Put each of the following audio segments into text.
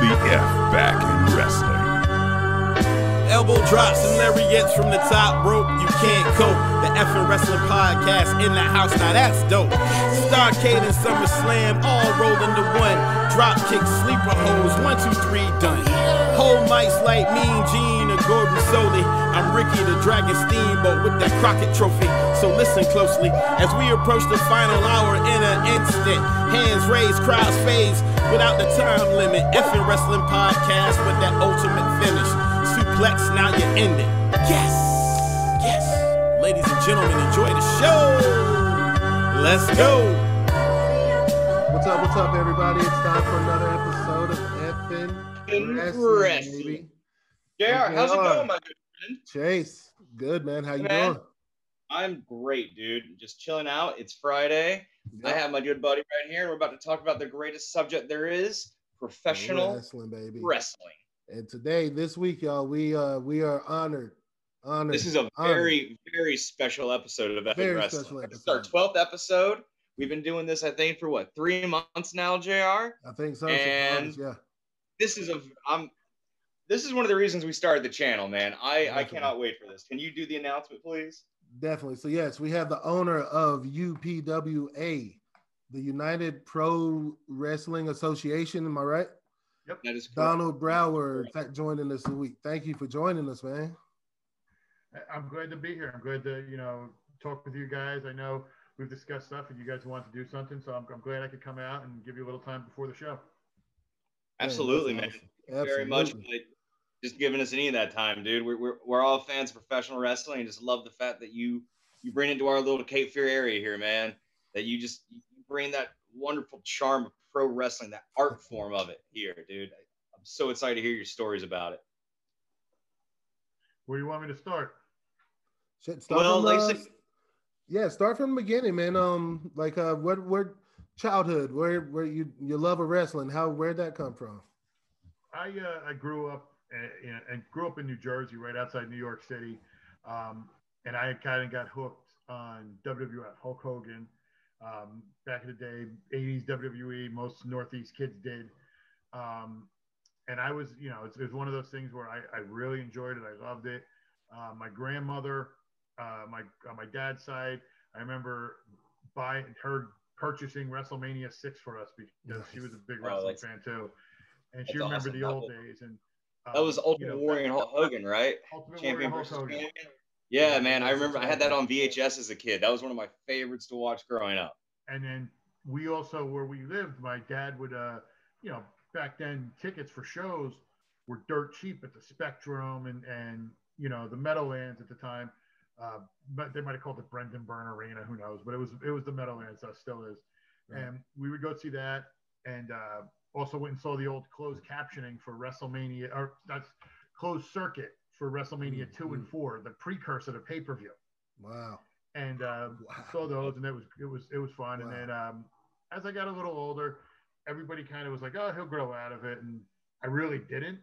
the F back in wrestling. Elbow drops and lariats from the top rope. You can't cope. Effing wrestling podcast in the house. Now that's dope. Starcade and SummerSlam all rolled into one. Drop kick, sleeper holes. One, two, three, done. Whole mics like Mean Gene or Gordon Solie. I'm Ricky the Dragon Steamboat with that Crockett trophy. So listen closely as we approach the final hour in an instant. Hands raised, crowds phase without the time limit. Effing wrestling podcast with that ultimate finish. Suplex, now you end it. Yes, gentlemen, enjoy the show. Let's go. What's up? What's up, everybody? It's time for another episode of Effin Wrestling, Wrestling. baby. JR, how's it going, my good friend? Chase, good man. How you Man. doing? I'm great, dude. Just chilling out. It's Friday. I have my good buddy right here. And we're about to talk about the greatest subject there is: professional wrestling, baby. wrestling. And today, this week, y'all, we uh we are honored, honored. This is a honored. very, very special episode of Epic Very Wrestling. special It's our 12th episode. We've been doing this, I think, for what three months now, Jr. I think so. and- yeah. This is a I'm. This is one of the reasons we started the channel, man. I I cannot wait for this. Can you do the announcement, please? Definitely. So yes, we have the owner of UPWA, the United Pro Wrestling Association. Am I right? Yep. That is correct. Donald Brower joining us this week. Thank you for joining us, man. I'm glad to be here. I'm glad to, you know, talk with you guys. I know we've discussed stuff and you guys want to do something, so I'm, I'm glad I could come out and give you a little time before the show. Absolutely, man. awesome. Thank you very much Absolutely. just giving us any of that time, dude. We're, we're, we're all fans of professional wrestling and just love the fact that you you bring it to our little Cape Fear area here, man. That you just you bring that wonderful charm of pro wrestling, that art form of it here, dude. I'm so excited to hear your stories about it. Where do you want me to start? Shit, start Well, from, like uh, said- yeah, start from the beginning, man. Um, like uh, what, what childhood, where, where you, your love of wrestling, how, where'd that come from? I uh, I grew up uh, and grew up in New Jersey, right outside New York City, um, and I kind of got hooked on WWF, Hulk Hogan. Um, back in the day, 80s WWE, most Northeast kids did. Um, and I was, you know, it's, it was one of those things where I, I really enjoyed it. I loved it. Uh, my grandmother, uh, my on my dad's side, I remember buying her purchasing WrestleMania six for us because she was a big Oh, wrestling that's- fan too, and she remembered awesome. the old was- days. And That was um, Ultimate you know, Warrior and Hulk Hogan, right? Ultimate Champion Warrior Hulk versus Hogan. champion. Yeah, Yeah, man. I remember I had that on VHS as a kid. That was one of my favorites to watch growing up. and then we also where we lived my dad would uh you know back then tickets for shows were dirt cheap at the spectrum and and you know the meadowlands at the time uh but they might have called it brendan byrne arena who knows but it was it was the meadowlands that still is Right. and we would go see that and uh also went and saw the old closed captioning for wrestlemania or that's closed circuit for wrestlemania Mm, 2 and mm. 4 the precursor to pay-per-view Wow. and uh, Wow. saw those, and it was it was it was fun. Wow. And then um, as I got a little older, everybody kind of was like, "Oh, he'll grow out of it," and I really didn't.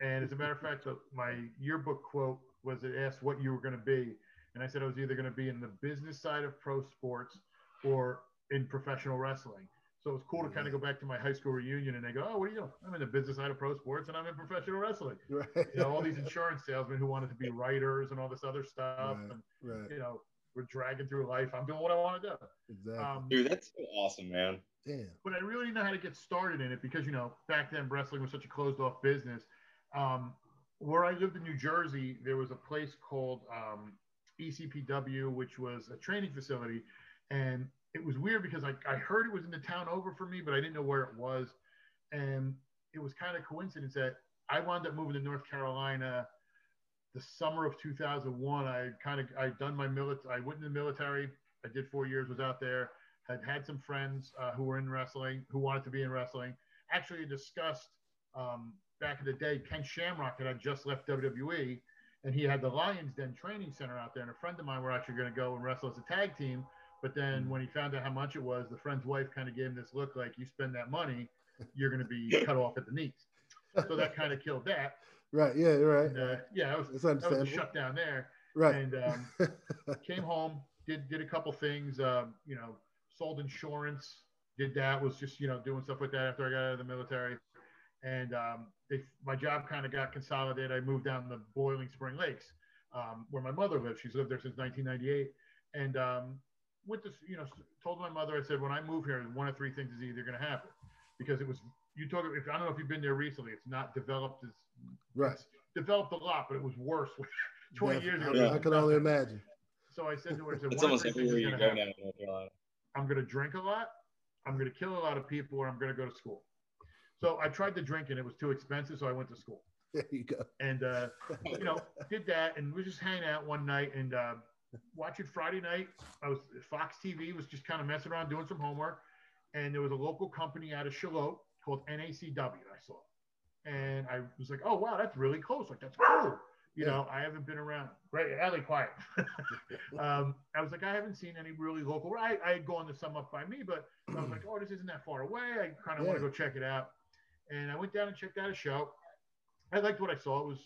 And as a matter of fact, my yearbook quote was it asked what you were going to be, and I said I was either going to be in the business side of pro sports or in professional wrestling. So it was cool to kind of go back to my high school reunion, and they go, "Oh, what are you doing? I'm in the business side of pro sports, and I'm in professional wrestling." Right. You know, all these insurance salesmen who wanted to be writers and all this other stuff, Right. and right. you know, we're dragging through life. I'm doing what I want to do. Exactly. Um, Dude, that's so awesome, man. Damn. but I really didn't know how to get started in it because, you know, back then wrestling was such a closed off business. Um, where I lived in New Jersey, there was a place called um, ECPW, which was a training facility. And it was weird because I, I heard it was in the town over for me, but I didn't know where it was. And it was kind of coincidence that I wound up moving to North Carolina the summer of 2001. I kind of I'd done my military. I went in the military. I did four years. Was out there. Had had some friends uh, who were in wrestling who wanted to be in wrestling. Actually discussed um, back in the day. Ken Shamrock had just left WWE, and he had the Lions Den Training Center out there. And a friend of mine were actually going to go and wrestle as a tag team. But then when he found out how much it was, the friend's wife kind of gave him this look like, "You spend that money, you're going to be cut off at the knees." So that kind of killed that. Right. Yeah. Right. And, uh, yeah, that was, that was understandable. shutdown there. Right. And um, came home, did did a couple things. Um, you know, sold insurance. Did that. Was just you know doing stuff like that after I got out of the military. and um, they, my job kind of got consolidated. I moved down to Boiling Spring Lakes, um, where my mother lives. She's lived there since 1998, and um, with this, you know, told my mother, I said, when I move here, one of three things is either going to happen, because it was you talk. If I don't know if you've been there recently, it's not developed as Right. developed a lot, but it was worse 20 years ago. I, I can only imagine. So I said to her, I said, It's one of almost three things everywhere is you going go to now happen. in North Carolina. I'm going to drink a lot, I'm going to kill a lot of people, or I'm going to go to school. So I tried to drink and it was too expensive, so I went to school. There you go. And uh, you know, did that, and we just hang out one night and uh, watching Friday night. I was Fox TV was just kind of messing around doing some homework, and there was a local company out of Charlotte called NACW. I saw, and I was like, oh wow, that's really close. Like that's cool. You Yeah. know, I haven't been around. Right, Allie, quiet. um, I was like, I haven't seen any really local. I, I had gone to some up by me, but I was like, oh, this isn't that far away. I kind of want to go check it out. And I went down and checked out a show. I liked what I saw. It was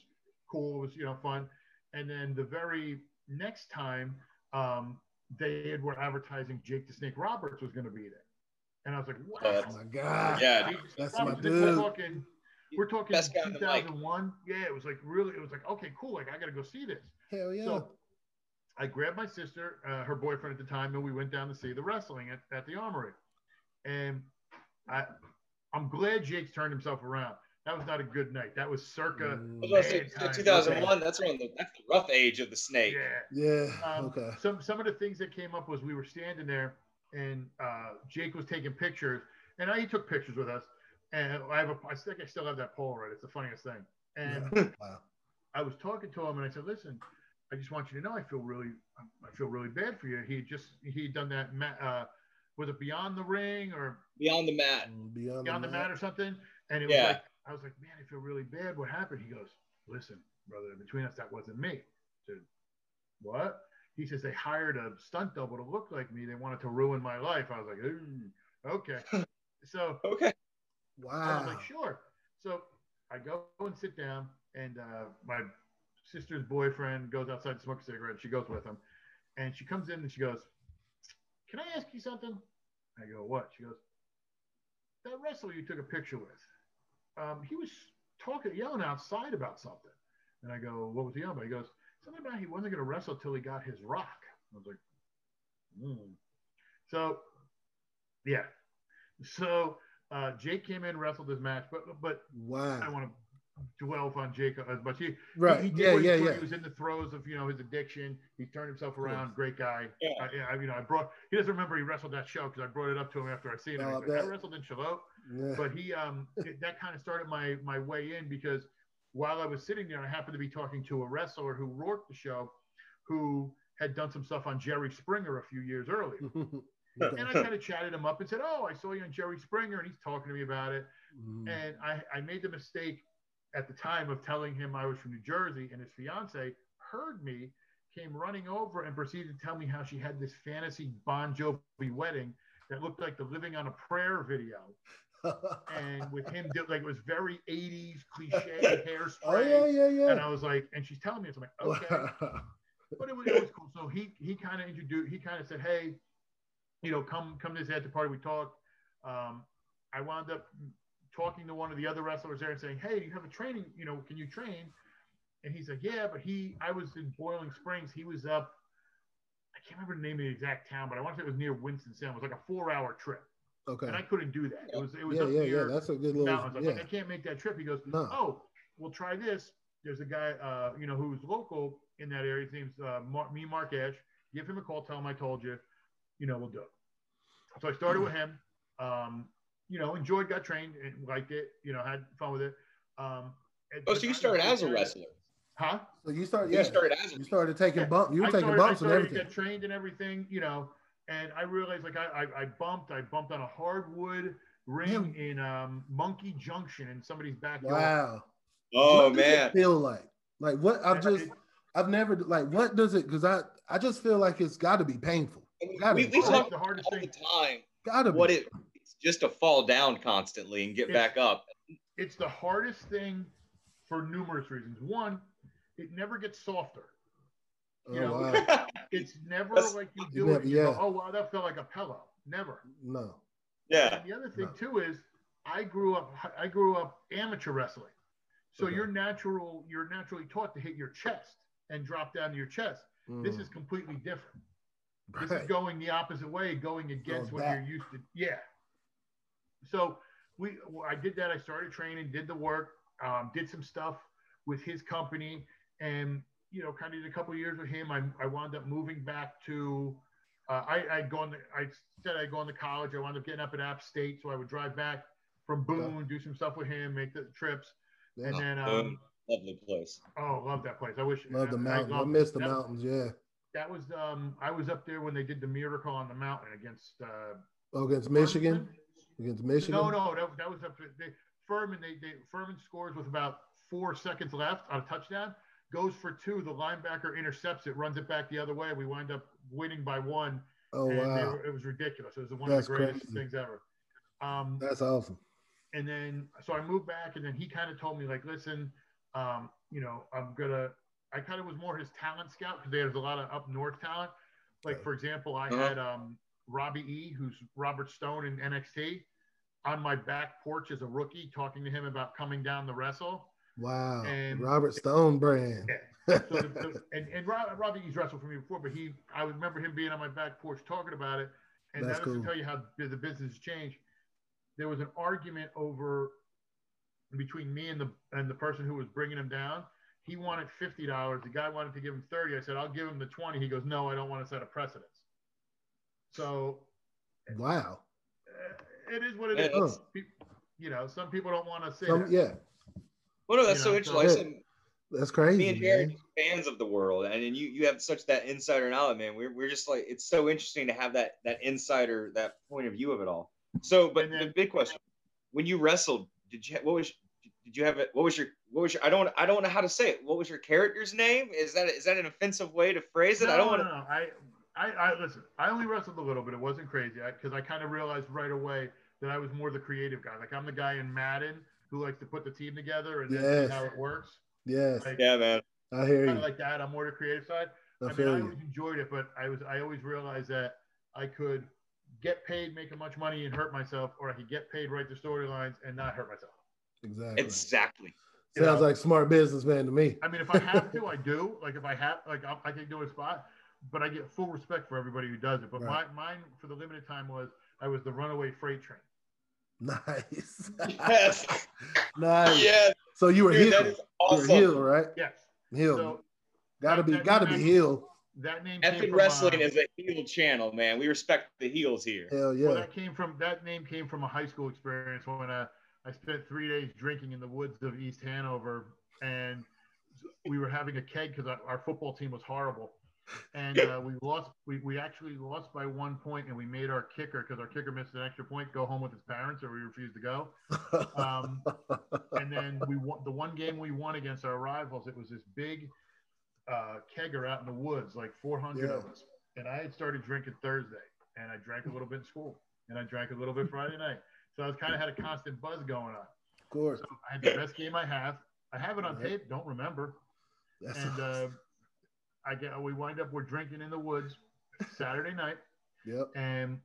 cool. It was you know fun. And then the very next time, um, they had, were advertising Jake the Snake Roberts was going to be there, and I was like, wow. Oh, my God. Yeah, Jake That's my dude. talking. We're talking Best guy on the mic. 2001. Yeah, it was like really. It was like okay, cool. Like I got to go see this. Hell yeah. So I grabbed my sister, uh, her boyfriend at the time, and we went down to see the wrestling at, at the Armory. And I, I'm glad Jake's turned himself around. That was not a good night. That was circa. Mm, I was say, Bad 2001. That's when the that's the rough age of the snake. Yeah. yeah. Um, okay. Some some of the things that came up was we were standing there, and uh, Jake was taking pictures, and I, he took pictures with us. And I have a, I think I still have that Polaroid. It's the funniest thing. And wow. I was talking to him and I said, "Listen, I just want you to know I feel really, I feel really bad for you." He just he had done that. ma- Uh, was it Beyond the Ring or Beyond the mat. Beyond, Beyond the mat. Mat or something? And it was like I was like, "Man, I feel really bad. What happened?" He goes, "Listen, brother, between us, that wasn't me." I said, "What?" He says they hired a stunt double to look like me. They wanted to ruin my life. I was like, okay." So Okay. I Wow. was like, sure. So I go and sit down, and uh, my sister's boyfriend goes outside to smoke a cigarette. She goes with him, and she comes in and she goes, "Can I ask you something?" I go, "What?" She goes, "That wrestler you took a picture with, um, he was talking, yelling outside about something." And I go, "What was he yelling about?" He goes, "Something about he wasn't going to wrestle till he got his rock." I was like, hmm. So, yeah. So uh, Jake came in, wrestled his match, but but I Wow. don't want to dwell on Jake as much. He, Right. he, he did yeah, what he yeah, could. yeah. He was in the throes of you know his addiction. He turned himself around. Great guy. Yeah. I, yeah, I, you know, I brought. He doesn't remember he wrestled that show because I brought it up to him after I seen it. Oh, I I wrestled in Charlotte, Yeah. but he um it, that kind of started my my way in because while I was sitting there, I happened to be talking to a wrestler who worked the show, who had done some stuff on Jerry Springer a few years earlier. And I kind of chatted him up and said, "Oh, I saw you on Jerry Springer," and he's talking to me about it. Mhm. And I, I made the mistake at the time of telling him I was from New Jersey, and his fiance heard me, came running over, and proceeded to tell me how she had this fantasy Bon Jovi wedding that looked like the Living on a Prayer video, and with him, like it was very 80s cliche hairspray. oh yeah, yeah, yeah. And I was like, and she's telling me, so I'm like, okay but it was, it was cool. So he he kind of introduced. He kind of said, "Hey, you know, come come to this after party." We talked. Um, I wound up talking to one of the other wrestlers there and saying, "Hey, do you have a training? You know, can you train?" And he's like, "Yeah, but he. I was in Boiling Springs. He was up. I can't remember the name of the exact town, but I want to say it was near Winston Salem. It was like a four-hour trip, Okay. and I couldn't do that. It was it was Yeah, up yeah, yeah. That's a good little. mountains. I was Yeah. like, I can't make that trip. He goes, No. oh, we'll try this. There's a guy, uh, you know, who's local in that area. His name's uh, Mar- me, Mark Ash. Give him a call. Tell him I told you. You know, we'll do it. So I started with him. Um, you know, enjoyed, got trained, and liked it. You know, had fun with it. Um, Oh, so you started as a wrestler. Huh? So you started. You Yeah. started as a You started taking bumps. You were I taking started, bumps I and everything. Got trained and everything, you know. And I realized, like, I, I, I bumped. I bumped on a hardwood ring in um, Monkey Junction in somebody's backyard. Wow. Oh what does man. it feel like? Like what? I've just. I've never like. What does it? Because I. I just feel like it's got to be painful. Gotta We, be. we talk the hardest all the time Gotta be. what it it's just to fall down constantly and get It's- back up. it's the hardest thing for numerous reasons. One, it never gets softer. Oh, you know, wow. It's never That's- like you You do never- it. And you go, yeah. oh wow, that felt like a pillow. Never. No. yeah. And the other thing No. too is, I grew up I grew up amateur wrestling. So Okay. you're natural you're naturally taught to hit your chest and drop down to your chest. This Mm, is completely different. This is going the opposite way, going against Going what back. you're used to. Yeah. So we, I did that. I started training, did the work, um, did some stuff with his company, and you know, kind of did a couple years with him. I, I wound up moving back to. Uh, I I'd gone. To, I said I'd gone to college. I wound up getting up at App State, so I would drive back from Boone, do some stuff with him, make the trips, Yeah. and then um, Lovely place. oh, love that place. I wish Love the I- I mountains. I, miss the that- mountains. Yeah. That was um, I was up there when they did the miracle on the mountain against uh, Oh, against Michigan. Furman. Against Michigan. No, no, that, that was up. They, Furman, they, they Furman scores with about four seconds left on a touchdown. Goes for two. The linebacker intercepts it, runs it back the other way. We wind up winning by one. Oh and wow, were- it was ridiculous. It was one That's of the greatest crazy. things ever. Um, that's awesome. and then so I moved back, and then he kind of told me like, listen, um, you know, I'm gonna. I kind of was more his talent scout because there's a lot of up north talent. Like for example, I Uh-huh. had um, Robbie E, who's Robert Stone in NXT, on my back porch as a rookie, talking to him about coming down the wrestle. Wow, And- Robert Stone brand. So the, the, and and Rob, Robbie E's wrestled for me before, but he I remember him being on my back porch talking about it, and That's that was cool. to tell you how the business has changed. There was an argument over between me and the and the person who was bringing him down. He wanted fifty dollars. The guy wanted to give him thirty. I said, "I'll give him the 20. He goes, "No, I don't want to set a precedence." So wow. uh, it is what it Yeah, is. You know, some people don't want to say Some, that. yeah, Well, no, that's You so know, interesting. so- Like I said, that's crazy. me and Jared fans of the world, and then you you have such that insider knowledge, man. We're, we're just like it's so interesting to have that that insider that point of view of it all. So, but then- the big question: when you wrestled, did you what was did you have it? What was your what was your? I don't I don't know how to say it. What was your character's name? Is that is that an offensive way to phrase it? No, I don't no, want no, to. no. I, I, I listen. I only wrestled a little bit. It wasn't crazy because I, kind of realized right away that I was more the creative guy. Like I'm the guy in Madden who likes to put the team together and Yes. see how it works. Yes, Like, Yeah, man. I hear kind you. of like that. I'm more the creative side. I I mean, feel I always enjoyed it, but I was I always realized that I could get paid making much money and hurt myself, or I could get paid write the storylines and not hurt myself. Exactly. Exactly. you Sounds know. like smart businessman to me. I mean, if I have to, I do. Like if I have, like I, I can do a spot, but I get full respect for everybody who does it. But Right. my, mine for the limited time was I was the runaway freight train. Nice. Yes. nice. yeah. So you were Dude, heel. that is You awesome. were heel, right? Yes. Heel. So gotta be, gotta be that- heel. that name came Effing from, wrestling uh, is a heel channel, man. We respect the heels here. Hell yeah. Well, yeah. that came from that name came from a high school experience when uh, I spent three days drinking in the woods of East Hanover, and we were having a keg because our, football team was horrible, and uh, we lost. We, we actually lost by one point, and we made our kicker because our kicker missed an extra point go home with his parents, or we refused to go. Um, and then we won the one game we won against our rivals. It was this big uh, kegger out in the woods, like 400 of us. And I had started drinking Thursday, and I drank a little bit in school, and I drank a little bit Friday night. So I was kind of had a constant buzz going on. of course. So I had the best game I have. I have it on Right. tape. Don't remember. That's And uh. I get we wind up we're drinking in the woods Saturday night, yep. and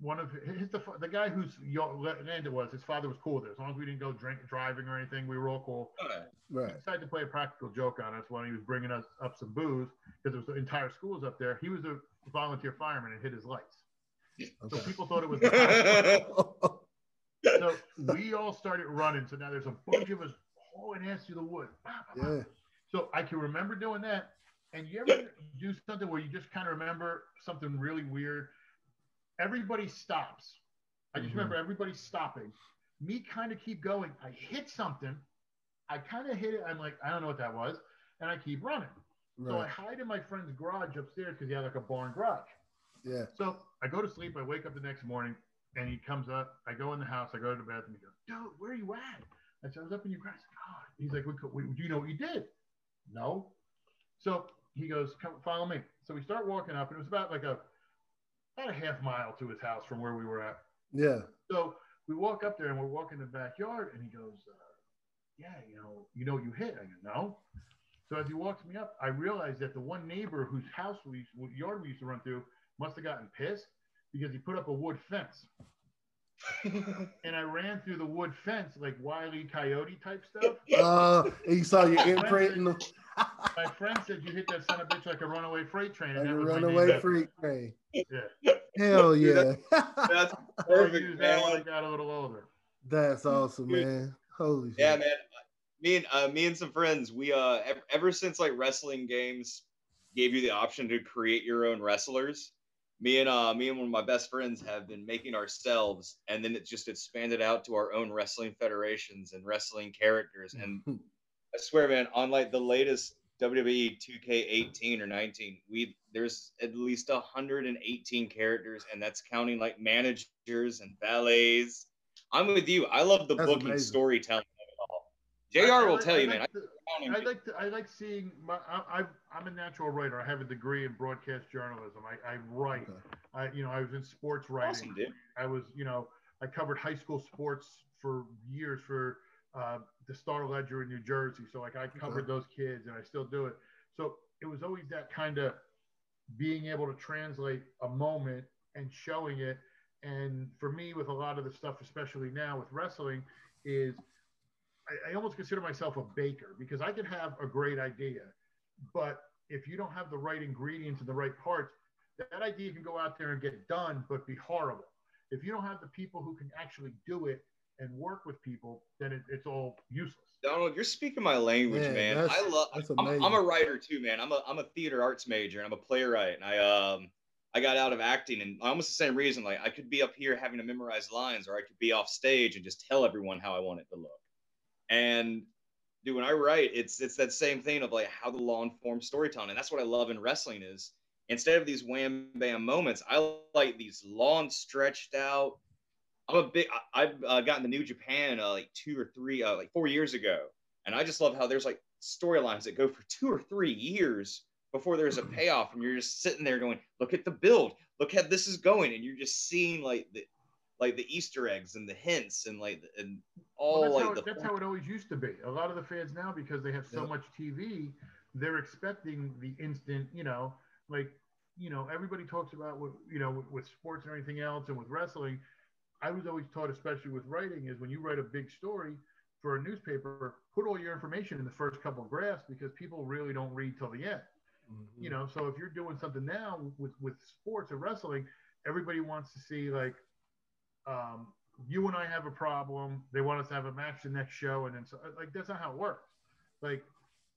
one of his the, the guy whose land it was his father was cool with it. As long as we didn't go drink driving or anything, we were all cool. He Right. decided to play a practical joke on us when he was bringing us up some booze because there was the entire school's up there. He was a volunteer fireman and hit his lights, so people thought it was. So we all started running. So now there's a bunch of us hauling ass through the woods. Yeah. So I can remember doing that. And you ever do something where you just kind of remember something really weird? Everybody stops. I just Mhm. remember everybody stopping. Me kind of keep going. I hit something. I kind of hit it. I'm like, I don't know what that was. And I keep running. So I hide in my friend's garage upstairs because he had like a barn garage. Yeah. So I go to sleep. I wake up the next morning, and he comes up. I go in the house. I go to the bathroom. He goes, "Dude, where are you at?" I said, "I was up in your garage." God. He's like, "We- we- "Do you know what you did?" No. So he goes, "Come, follow me." So we start walking up, and it was about like a about a half mile to his house from where we were at. Yeah. So we walk up there, and we're walking in the backyard, and he goes, uh, "Yeah, you know, you know you hit." I go, "No." So as he walks me up, I realize that the one neighbor whose house we yard we used to run through must have gotten pissed because he put up a wood fence. and I ran through the wood fence like Wiley Coyote type stuff. Uh, and you saw your imprint in the My friend said you hit that son of a bitch like a runaway freight train. like And a that was runaway back freak train. Yeah. Hell Dude, yeah. That's I perfect, used that when I got a little older. That's awesome, Dude. man. Holy shit. Yeah, shit. man. Me and uh, me and some friends, we uh ever, ever since like wrestling games gave you the option to create your own wrestlers. Me and uh me and one of my best friends have been making ourselves, and then it just expanded out to our own wrestling federations and wrestling characters. And I swear, man, on like the latest WWE 2K18 or 19, we there's at least 118 characters, and that's counting like managers and valets. I'm with you. I love the That's booking amazing. storytelling of it all. I- Jr. I will like- tell I you, like man. to- I, I like to, I like seeing my I, I I'm a natural writer. I have a degree in broadcast journalism. I, I write. Okay. I you know I was in sports writing. awesome, dude. I was you know I covered high school sports for years for uh, the Star Ledger in New Jersey. So like I covered those kids and I still do it. So it was always that kind of being able to translate a moment and showing it. And for me, with a lot of the stuff, especially now with wrestling, is I, I almost consider myself a baker because I can have a great idea, but if you don't have the right ingredients and the right parts, that idea can go out there and get done, but be horrible. If you don't have the people who can actually do it and work with people, then it, it's all useless. Donald, you're speaking my language, Man, man. I love. that's I'm, I'm a writer too, man. I'm a I'm a theater arts major and I'm a playwright. And I um I got out of acting and almost the same reason. Like I could be up here having to memorize lines, or I could be off stage and just tell everyone how I want it to look. And dude, when I write, it's it's that same thing of like how the law informed storytelling, and that's what I love in wrestling is instead of these wham bam moments, I like these long stretched out. I'm a big. I, I've uh, gotten to New Japan uh, like two or three, uh, like four years ago, and I just love how there's like storylines that go for two or three years before there's a payoff, and you're just sitting there going, "Look at the build. Look how this is going," and you're just seeing like the like the Easter eggs and the hints and like and all Well, that's, like how, the it- that's how it always used to be. A lot of the fans now, because they have so Yep. much TV, they're expecting the instant. You know, like you know, everybody talks about with you know with, with sports and everything else, and with wrestling. I was always taught, especially with writing, is when you write a big story for a newspaper, put all your information in the first couple of graphs because people really don't read till the end. Mhm. You know, so if you're doing something now with with sports or wrestling, everybody wants to see like um, you and I have a problem. They want us to have a match the next show, and then so like that's not how it works. Like,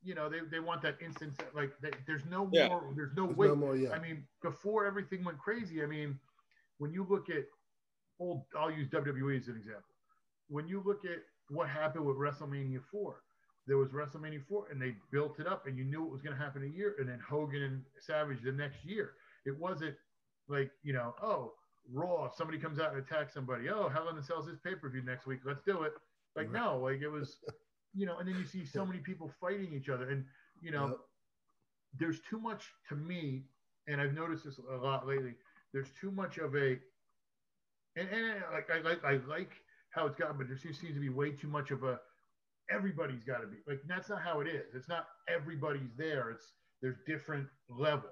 you know, they, they want that instant. Like, they, there's no Yeah. more. There's no There's wait. no more, yeah. I mean, before everything went crazy. I mean, when you look at old, I'll use WWE as an example. When you look at what happened with WrestleMania four, there was WrestleMania four, and they built it up, and you knew it was going to happen a year, and then Hogan and Savage the next year. It wasn't like you know, oh, Raw, somebody comes out and attacks somebody. Oh, Hell in a Cell's his pay per view next week. Let's do it. Like Right. no, like it was, you know. And then you see so many people fighting each other, and you know, Yep. there's too much to me, and I've noticed this a lot lately. There's too much of a, and, and like I like I like how it's gotten, but there seems to be way too much of a. Everybody's got to be like that's not how it is. It's not everybody's there. It's there's different levels.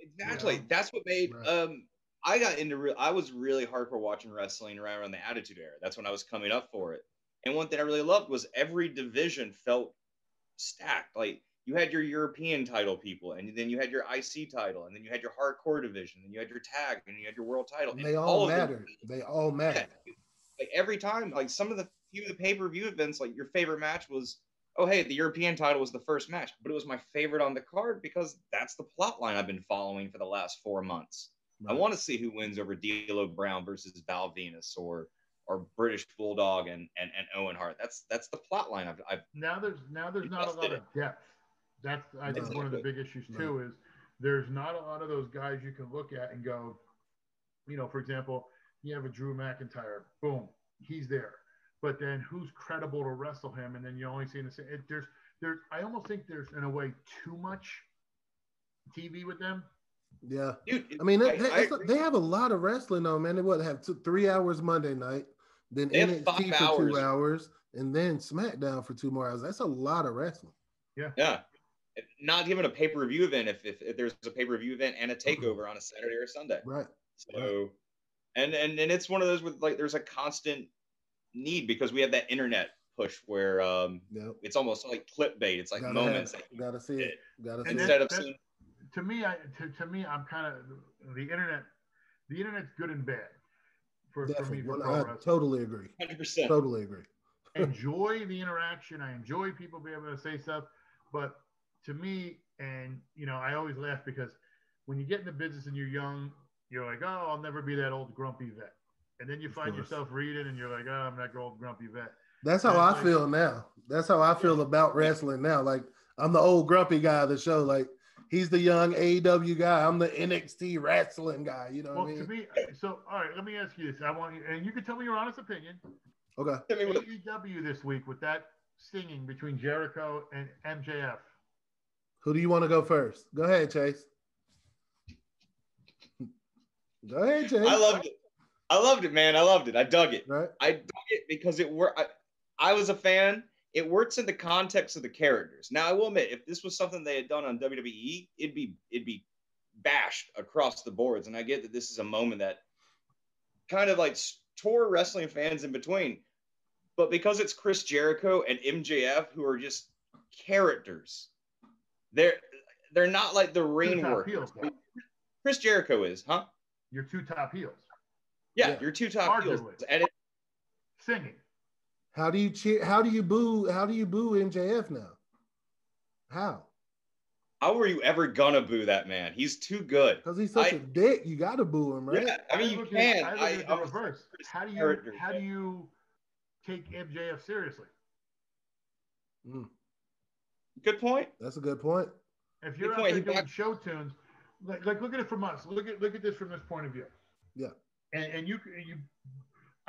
Exactly. Yeah. That's what made Right. um I got into real I was really hardcore watching wrestling around, around the Attitude Era. That's when I was coming up for it. And one thing I really loved was every division felt stacked. Like you had your European title people, and then you had your IC title, and then you had your hardcore division, and you had your tag, and you had your world title. and They all of them- matter. They all matter. yeah. Like every time, like some of the few of the pay per view events, like your favorite match was, oh hey, the European title was the first match, but it was my favorite on the card because that's the plot line I've been following for the last four months. I want to see who wins over D'Lo Brown versus Val Venis or or British Bulldog and and, and Owen Hart. That's that's the plot line I've, I've now there's now there's not a lot Invested of depth. That's I think No. one of the big issues too is there's not a lot of those guys you can look at and go, you know, for example, you have a Drew McIntyre, boom, he's there, but then who's credible to wrestle him? And then you only see in the same. It, there's there's I almost think there's in a way too much TV with them. Yeah. dude. I mean, they, I- I it's- agree. they have a lot of wrestling though, man. They what have two, three hours Monday night, then NXT five for two hours. hours, and then SmackDown for two more hours. That's a lot of wrestling. yeah. Yeah. Not even a pay per view event if, if, if there's a pay per view event and a Mm-hmm. takeover on a Saturday or Sunday. Right. So and and and it's one of those with like there's a constant need because we have that internet push where um Yep. it's almost like clip bait. It's like Gotta moments. have- that you gotta see it. Gotta see And it. instead of seeing to me, I to, to me, I'm kind of the internet. The internet's good and bad for, for me for I wrestling. totally agree. 100%. Totally agree. enjoy the interaction. I enjoy people being able to say stuff. But to me, and you know, I always laugh because when you get in the business and you're young, you're like, oh, I'll never be that old grumpy vet. And then you Of find course. yourself reading and you're like, oh, I'm that old grumpy vet. That's how Yeah, I it's like- feel now. That's how I feel about wrestling now. Like I'm the old grumpy guy of the show. Like he's the young AEW guy. I'm the NXT wrestling guy. You know Well, what I to mean? me, so all right, let me ask you this. I want you, and you can tell me your honest opinion. Okay. I AEW this week with that singing between Jericho and MJF. Who do you want to go first? Go ahead, Chase. Go ahead, Chase. I loved it. I loved it, man. I loved it. I dug it. Right. I dug it because it worked. I, I was a fan. It works in the context of the characters. Now, I will admit, if this was something they had done on WWE, it'd be it'd be bashed across the boards. And I get that this is a moment that kind of like tore wrestling fans in between. But because it's Chris Jericho and MJF, who are just characters, they're they're not like the ring top workers. heels. Chris Jericho is, huh? Your two top heels Yeah, Yeah. you're two top heels, and it, singing. How do you cheer? How do you boo? How do you boo MJF now? How? how were you ever gonna boo that man? He's too good. Because he's such I- a dick. You got to boo him, right? Yeah, I mean you look at- can. I look I, at I the reverse. How do you how do you take MJF seriously? Mm, good point. that's a good point. If you're Good out point. there He doing back- show tunes, like, like look at it from us. Look at look at this from this point of view. Yeah. And and you you,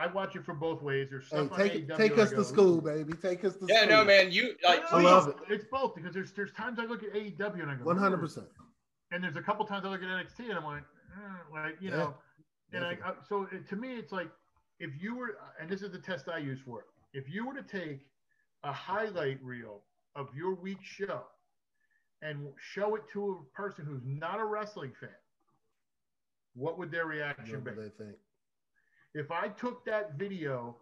I watch it from both ways. There's Hey, stuff on take AEW take us go, to school, baby. Take us to Yeah, school. no, man. You like I love it. It's both because there's there's times I look at AEW and I go One hundred percent. and there's a couple times I look at NXT and I'm like, eh, like you Yeah, know, and I. I so it, to me it's like if you were, and this is the test I use for it, if you were to take a highlight reel of your week show and show it to a person who's not a wrestling fan, what would their reaction What be? do they think? If I took that video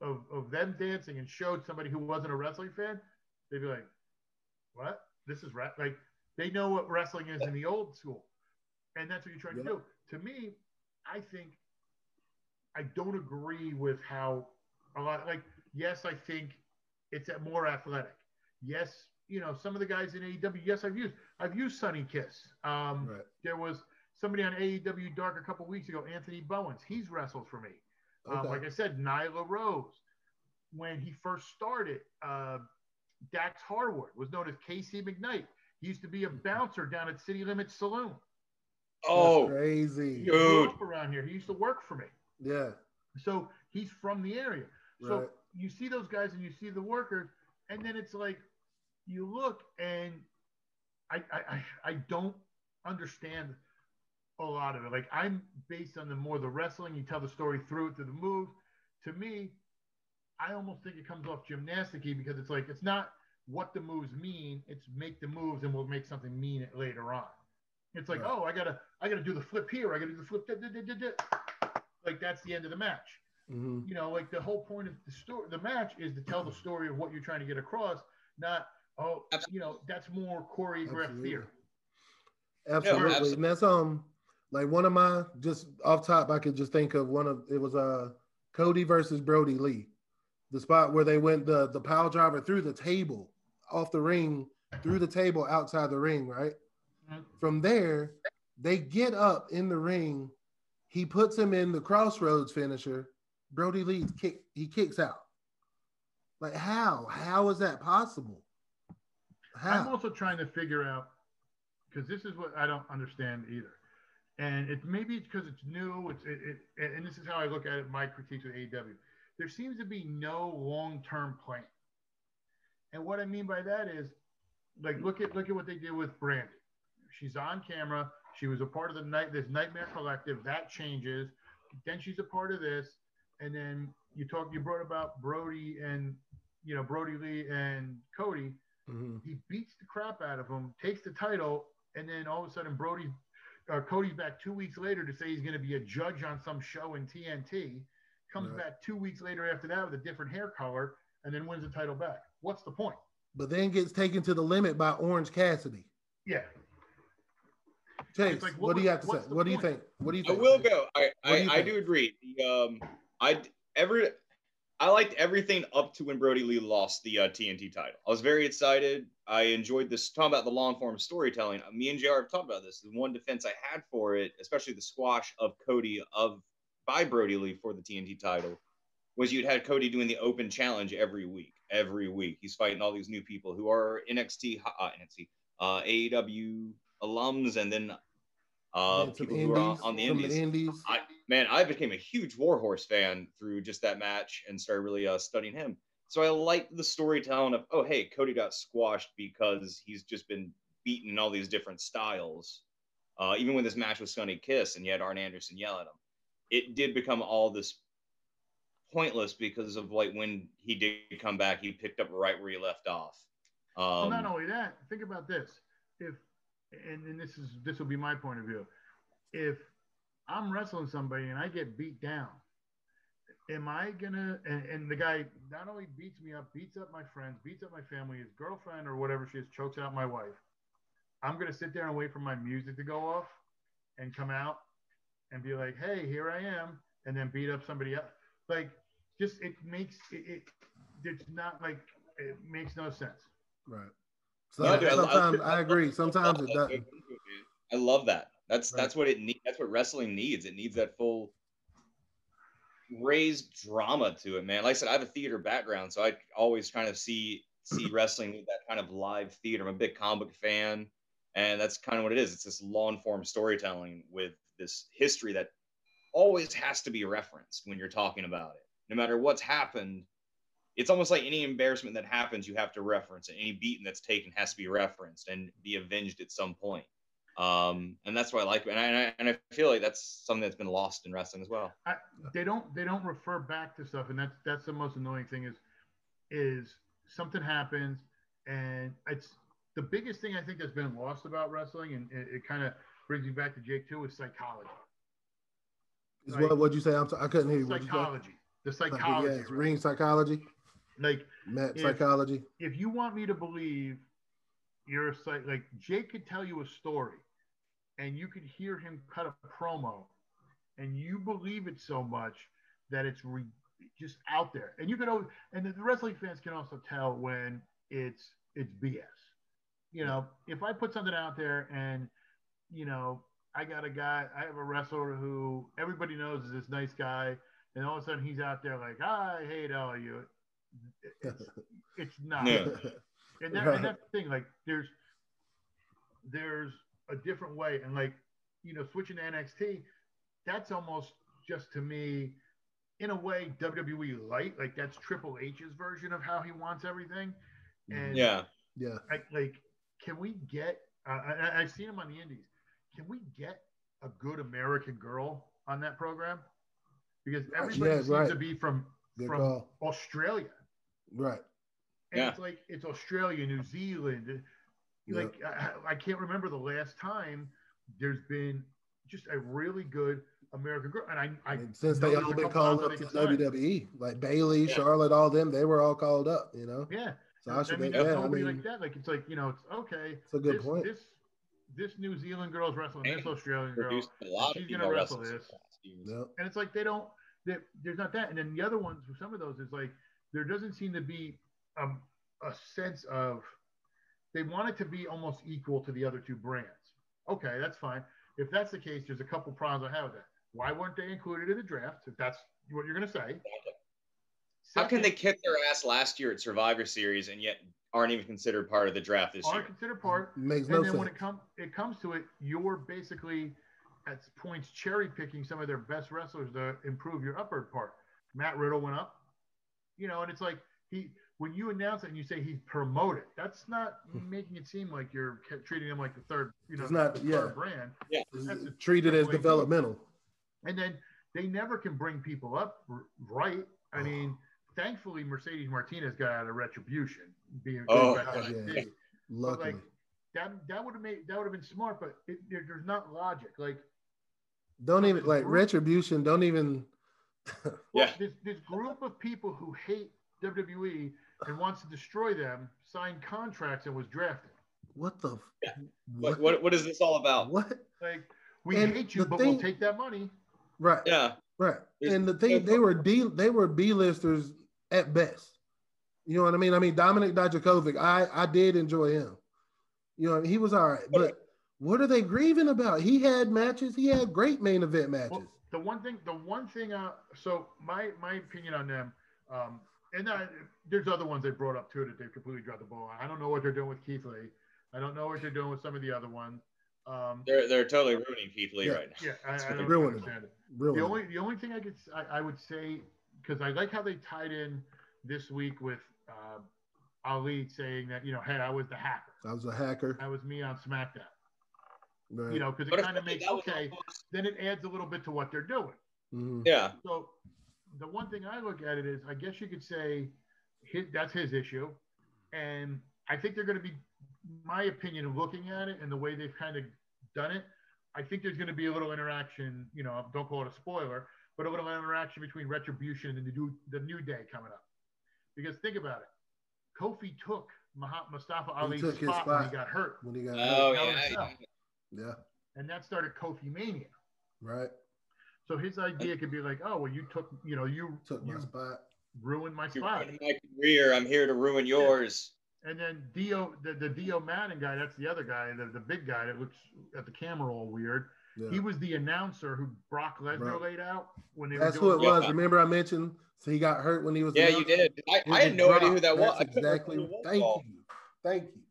of, of them dancing and showed somebody who wasn't a wrestling fan, they'd be like, "What? This is re-? like they know what wrestling is in the old school, and that's what you're trying Yeah. to do." To me, I think I don't agree with how a lot. Like, yes, I think it's more athletic. Yes, you know some of the guys in AEW. Yes, I've used I've used Sonny Kiss. Um, Right. There was somebody on AEW Dark a couple weeks ago, Anthony Bowens. He's wrestled for me. Um, like I said, Nyla Rose. When he first started, uh, Dax Harwood was known as KC McKnight. He used to be a bouncer down at City Limits Saloon. That's oh crazy. He Dude. grew up around here. He used to work for me. Yeah. So he's from the area. So you see those guys and you see the workers, and then it's like you look and I I, I, I don't understand a lot of it. Like I'm based on the more the wrestling, you tell the story through it through the move. To me, I almost think it comes off gymnasticy because it's like it's not what the moves mean, it's make the moves and we'll make something mean it later on. It's like, Right. oh, I gotta I gotta do the flip here, I gotta do the flip da, da, da, da, da. like that's the end of the match hmm you know, like the whole point of the story, the match is to tell the story of what you're trying to get across, not oh, you know, that's more choreographed Absolutely. theater. Absolutely. absolutely. And that's um like one of my just off top I could just think of one of it was uh Cody versus Brodie Lee. The spot where they went the the pile driver through the table off the ring through the table outside the ring, right? Mhm. From there, they get up in the ring. He puts him in the CrossRhodes finisher. Brodie Lee kick he kicks out. Like how? How is that possible? I'm also trying to figure out because this is what I don't understand either, and it maybe it's because it's new. It's it, it, and this is how I look at it. My critiques with AEW, there seems to be no long-term plan, and what I mean by that is, like look at look at what they did with Brandi. She's on camera. She was a part of the night this Nightmare Collective. That changes. Then she's a part of this, and then you talk. You brought about Brodie and you know Brodie Lee and Cody Mhm. he beats the crap out of him, takes the title, and then all of a sudden Brodie uh, Cody's back two weeks later to say he's going to be a judge on some show in TNT. Comes Right. back two weeks later after that with a different hair color, and then wins the title back. What's the point? But then gets taken to the limit by Orange Cassidy. Yeah, Chase, like, what, what do you have to say? what's the What do you think? What do you think? I will go. I What do I, I do agree. The um I every I liked everything up to when Brodie Lee lost the uh, TNT title. I was very excited. I enjoyed this talking about the long form storytelling. Me and JR have talked about this. The one defense I had for it, especially the squash of Cody of by Brodie Lee for the TNT title, was you'd had Cody doing the open challenge every week. Every week, he's fighting all these new people who are NXT, uh, NXT, uh, AEW alums, and then uh, some people who are on, indies, the indies. indies. I man, I became a huge Warhorse fan through just that match and started really uh, studying him. So I liked the storytelling of, oh hey, Cody got squashed because he's just been beaten in all these different styles. Uh, even when this match was Sonny Kiss and you had Arn Anderson yell at him, it did become all this pointless because of like when he did come back, he picked up right where he left off. well, Um, not only that. Think about this. If and, and this is this will be my point of view. If I'm wrestling somebody and I get beat down, am I gonna and, and the guy not only beats me up, beats up my friends, beats up my family, his girlfriend or whatever she is, chokes out my wife. I'm gonna sit there and wait for my music to go off and come out and be like, hey, here I am, and then beat up somebody else. Like, just it makes it, it it's not like it makes no sense. Right. So No, dude, I- sometimes I, agree. Sometimes it doesn't. I love that. That's Right. that's what it needs. That's what wrestling needs. It needs that full raised drama to it, man. Like I said, I have a theater background, so I always kind of see see wrestling with that kind of live theater. I'm a big comic book fan, and that's kind of what it is. It's this long form storytelling with this history that always has to be referenced when you're talking about it, no matter what's happened. It's almost like any embarrassment that happens, you have to reference it. Any beating that's taken has to be referenced and be avenged at some point um, and that's why I like it. And I, and I feel like that's something that's been lost in wrestling as well. I, they don't they don't refer back to stuff, and that's that's the most annoying thing is is something happens, and it's the biggest thing I think that's been lost about wrestling, and it, it kind of brings me back to Jake too, is psychology. Is what would you say? I'm sorry, I couldn't hear you. What'd you say? Psychology, the psychology. yeah, it's right? ring psychology, Like Matt If- psychology. if you want me to believe you're psych, like Jake could tell you a story, and you could hear him cut a promo, and you believe it so much that it's re- just out there, and you can always, and the wrestling fans can also tell when it's it's BS. You know, if I put something out there and you know I got a guy, I have a wrestler who everybody knows is this nice guy, and all of a sudden he's out there like I hate all you. It's, it's not. Yeah. And, that, and that's the thing. Like, there's there's a different way, and like you know, switching to NXT, that's almost just to me, in a way, WWE light. Like that's Triple H's version of how he wants everything. And Yeah, yeah. I, like, can we get? Uh, I, I've seen him on the Indies. Can we get a good American girl on that program? Because everybody Yeah, seems right. to be from Good from call. Australia. Right. And Yeah. it's like it's Australia, New Zealand. Yeah. Like I, I can't remember the last time there's been just a really good American girl. And I, I And since they there's all been called up to they can. WWE, like Bayley, Yeah. Charlotte, all them, they were all called up. You know, Yeah. Sasha. I mean, they- there's yeah, I mean, like that. Like it's like you know, it's okay. it's a good this, point. This this New Zealand girl's wrestling this Australian girl, a lot she's gonna wrestle this. in the past years. Yep. and it's like they don't. They, there's not that. And then the other ones, for some of those, is like there doesn't seem to be um, a sense of they want it to be almost equal to the other two brands. Okay, that's fine. If that's the case, there's a couple problems I have with that. Why weren't they included in the draft? If that's what you're going to say. How can they kick their ass last year at Survivor Series and yet aren't even considered part of the draft this year? aren't considered part? Makes and no then sense. when it comes it comes to it, you're basically at points cherry picking some of their best wrestlers to improve your upper part. Matt Riddle went up, you know, and it's like he when you announce it and you say he's promoted, that's not hmm. making it seem like you're treating him like the third, you know, It's not- the yeah. third brand. It's That's a treated as developmental. And then they never can bring people up right. I mean, thankfully Mercedes Martinez got out of retribution being Oh, back on yeah. NXT. Luckily, like that that would have made that would have been smart, but it, there, there's not logic. Like Don't even like retribution. Don't even. Yeah. This, this group of people who hate WWE and wants to destroy them signed contracts and was drafted. What the? Yeah. What? What, what what is this all about? What? Like, we And hate you, the but thing- we'll take that money. Right. Yeah. Right. There's- and the thing they were D they were B listers at best. You know what I mean? I mean Dominik Dijakovic, I I did enjoy him. You know, he was all right. But what are they grieving about? He had matches, he had great main event matches. Well, the one thing, the one thing, uh, so my my opinion on them, um, and uh, there's other ones they brought up too that they've completely dropped the ball. on. I don't know what they're doing with Keith Lee. I don't know what they're doing with some of the other ones. Um, They're they're totally ruining Keith Lee Yeah. right now. yeah, I, I don't Ruining understand it. really. The only the only thing I could I would say because I like how they tied in this week with uh, Ali saying that you know hey I was the hacker I was a hacker. that was me on SmackDown Right. you know because it kind of makes okay almost- then it adds a little bit to what they're doing Mhm. Yeah. so the one thing I look at it is I guess you could say his, that's his issue and I think they're going to be my opinion of looking at it and the way they've kind of done it I think there's going to be a little interaction you know don't call it a spoiler but a little interaction between Retribution and the new, the new day coming up. Because think about it. Kofi took Mahat Mustafa Ali's took his spot, when he got hurt. When he got Oh That was yeah. yeah, And that started Kofi Mania. right. So his idea could be like, oh, well, you took, you know, you, Took my you spot. ruined my You're spot. ruining my career. I'm here to ruin yours. And then Dio, the, the Dio Maddin guy, that's the other guy, the, the big guy that looks at the camera all weird. Yeah. He was the announcer who Brock Lesnar Right. laid out when they were. That's were who it was. Yeah. Remember I mentioned so he got hurt when he was Yeah, you did. I, I had was no idea who that was. That's I exactly. who it was Thank you. Thank you.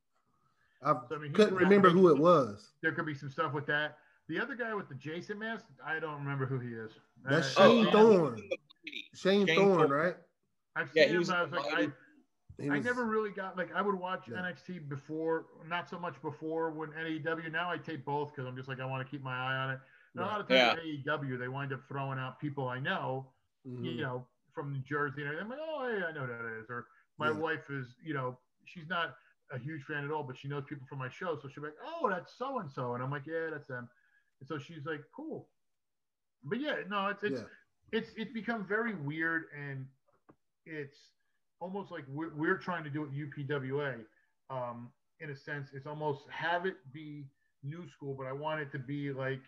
I So, I mean, couldn't remember who it was. there could be some stuff with that. The other guy with the Jason mask, I don't remember who he is. That's I- Shane I- Thorne. Shane Shane, Thorne, Thorne. right? I've Yeah, seen he him, was I was like, I, invited. He I never really got like I would watch Yeah. NXT before, not so much before when AEW. Now I tape both because I'm just like I want to keep my eye on it. And a lot of times Yeah. AEW they wind up throwing out people I know, Mhm. you know, from New Jersey, and I'm like, oh, hey, I know who that is. Or my Yeah. wife is, you know, she's not a huge fan at all, but she knows people from my show, so she'll be like, oh, that's so and so, and I'm like, yeah, that's them. And so she's like, cool. But yeah, no, it's it's yeah. it's it's become very weird and it's almost like we're, we're trying to do it UPWA um, in a sense it's almost have it be new school but I want it to be like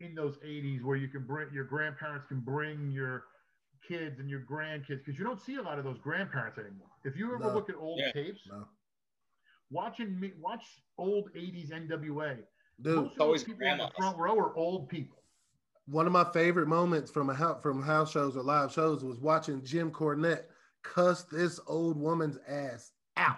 in those 80s where you can bring your grandparents can bring your kids and your grandkids because you don't see a lot of those grandparents anymore if you ever No. look at old Yeah. tapes No. watching me watch old 80s NWA Dude, most of always those people in the front row are old people one of my favorite moments from a house from house shows or live shows was watching Jim Cornette cuss this old woman's ass out.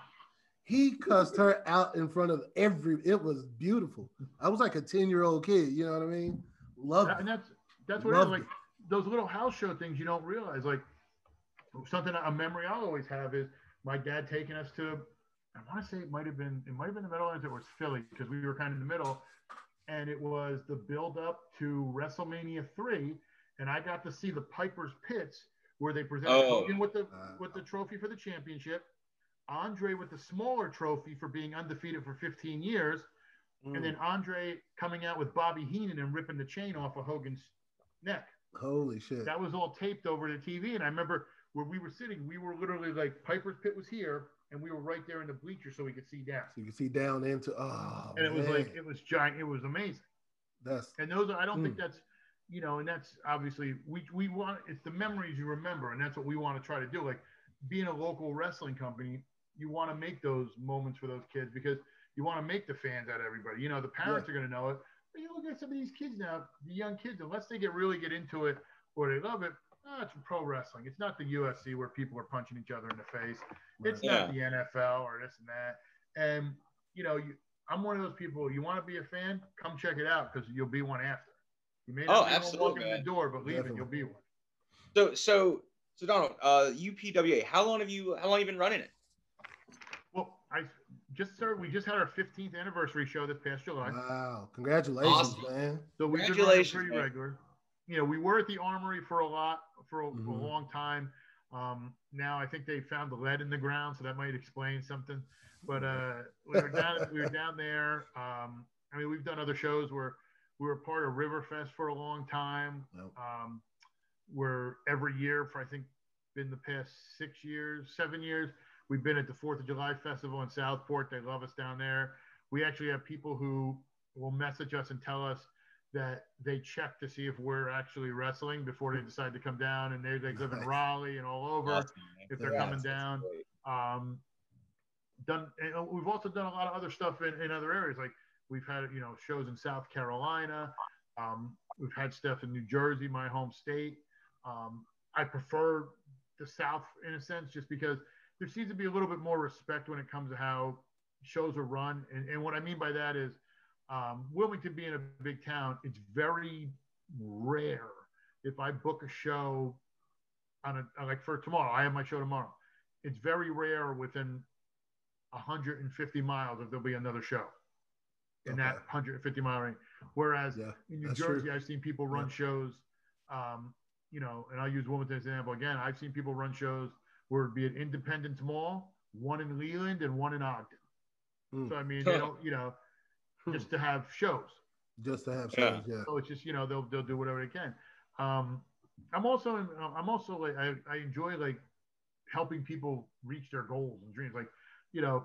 He cussed her out in front of every. It was beautiful. I was like a ten year old kid. You know what I mean? Love. That- and that's that's what it is. Loved Like it. those little house show things you don't realize. Like something a memory I'll always have is my dad taking us to. I want to say it might have been it might have been the Meadowlands. It was Philly because we were kind of in the middle, and it was the build up to WrestleMania three, and I got to see the Piper's Pits where they presented Oh. Hogan with the Uh, with the trophy for the championship, Andre with the smaller trophy for being undefeated for 15 years, Mm. and then Andre coming out with Bobby Heenan and ripping the chain off of Hogan's neck. Holy shit! That was all taped over the TV. And I remember where we were sitting, we were literally like Piper's Pit was here, and we were right there in the bleacher so we could see down. So you could see down into. Oh, And it was like it was giant. It was amazing. that's And those are, I don't think Hmm. that's you know, and that's obviously we we want it's the memories you remember, and that's what we want to try to do. Like being a local wrestling company, you want to make those moments for those kids because you want to make the fans out of everybody. You know, the parents are going to know it. But you look at some of these kids now, the young kids, unless they get really get into it or they love it, oh, it's pro wrestling. It's not the UFC where people are punching each other in the face. It's Yeah. not the NFL or this and that. And you know, you, I'm one of those people. You want to be a fan? Come check it out because you'll be one after. You may Oh, not be one absolutely, walking in the door, but leaving, Definitely. you'll be one. So so so Donald, uh, UPWA. How long have you how long have you been running it? Well, I just started. We just had our 15th anniversary show this past July, wow! Congratulations, Awesome. man. so we've been running Congratulations, pretty man. regular. You know, we were at the Armory for a lot for a, for a Mhm. long time. Um, now I think they found the lead in the ground, so that might explain something. But uh, we were down we were down there. Um, I mean, we've done other shows where we were part of Riverfest for a long time. Yep. Um, we're every year for I think been the past six years, seven years. We've been at the Fourth of July Festival in Southport. They love us down there. We actually have people who will message us and tell us that they check to see if we're actually wrestling before they decide to come down. And they, they live in Raleigh and all over Awesome, if they're Yeah, coming down. Um, done. And uh, we've also done a lot of other stuff in, in other areas. Like we've had you know shows in South Carolina. Um, we've had stuff in New Jersey, my home state. Um, I prefer the South in a sense, just because there seems to be a little bit more respect when it comes to how shows are run. And, and what I mean by that is, um, Wilmington being a big town, it's very rare if I book a show on a like for tomorrow. I have my show tomorrow. It's very rare within 150 miles if there'll be another show in that 150 mile range. Whereas Yeah, in New Jersey, true. I've seen people run shows, um, you know, and I'll use Wilmington as an example again. I've seen people run shows where it'd be at Independence Mall, one in Leland and one in Ogden. Hmm. So I mean, they don't, you know, Hmm. just to have shows. Just to have shows, yeah. So it's just you know they'll they'll do whatever they can. Um, I'm also I'm also like I, I enjoy like helping people reach their goals and dreams. Like you know,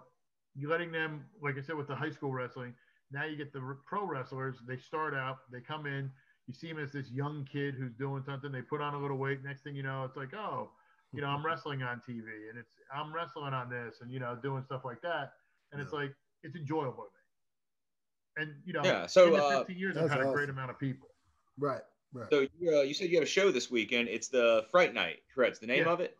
you letting them like I said with the high school wrestling. Now you get the pro wrestlers. They start out, they come in. You see them as this young kid who's doing something. They put on a little weight. Next thing you know, it's like oh, you know I'm wrestling on TV and it's I'm wrestling on this and you know doing stuff like that. And it's like it's enjoyable to me. And you know, Yeah, so, in the uh, 15 years, I've that's had a great amount of people. Right, right. So you, uh, you said you have a show this weekend. It's the Fright Night, correct? The name Yeah. of it.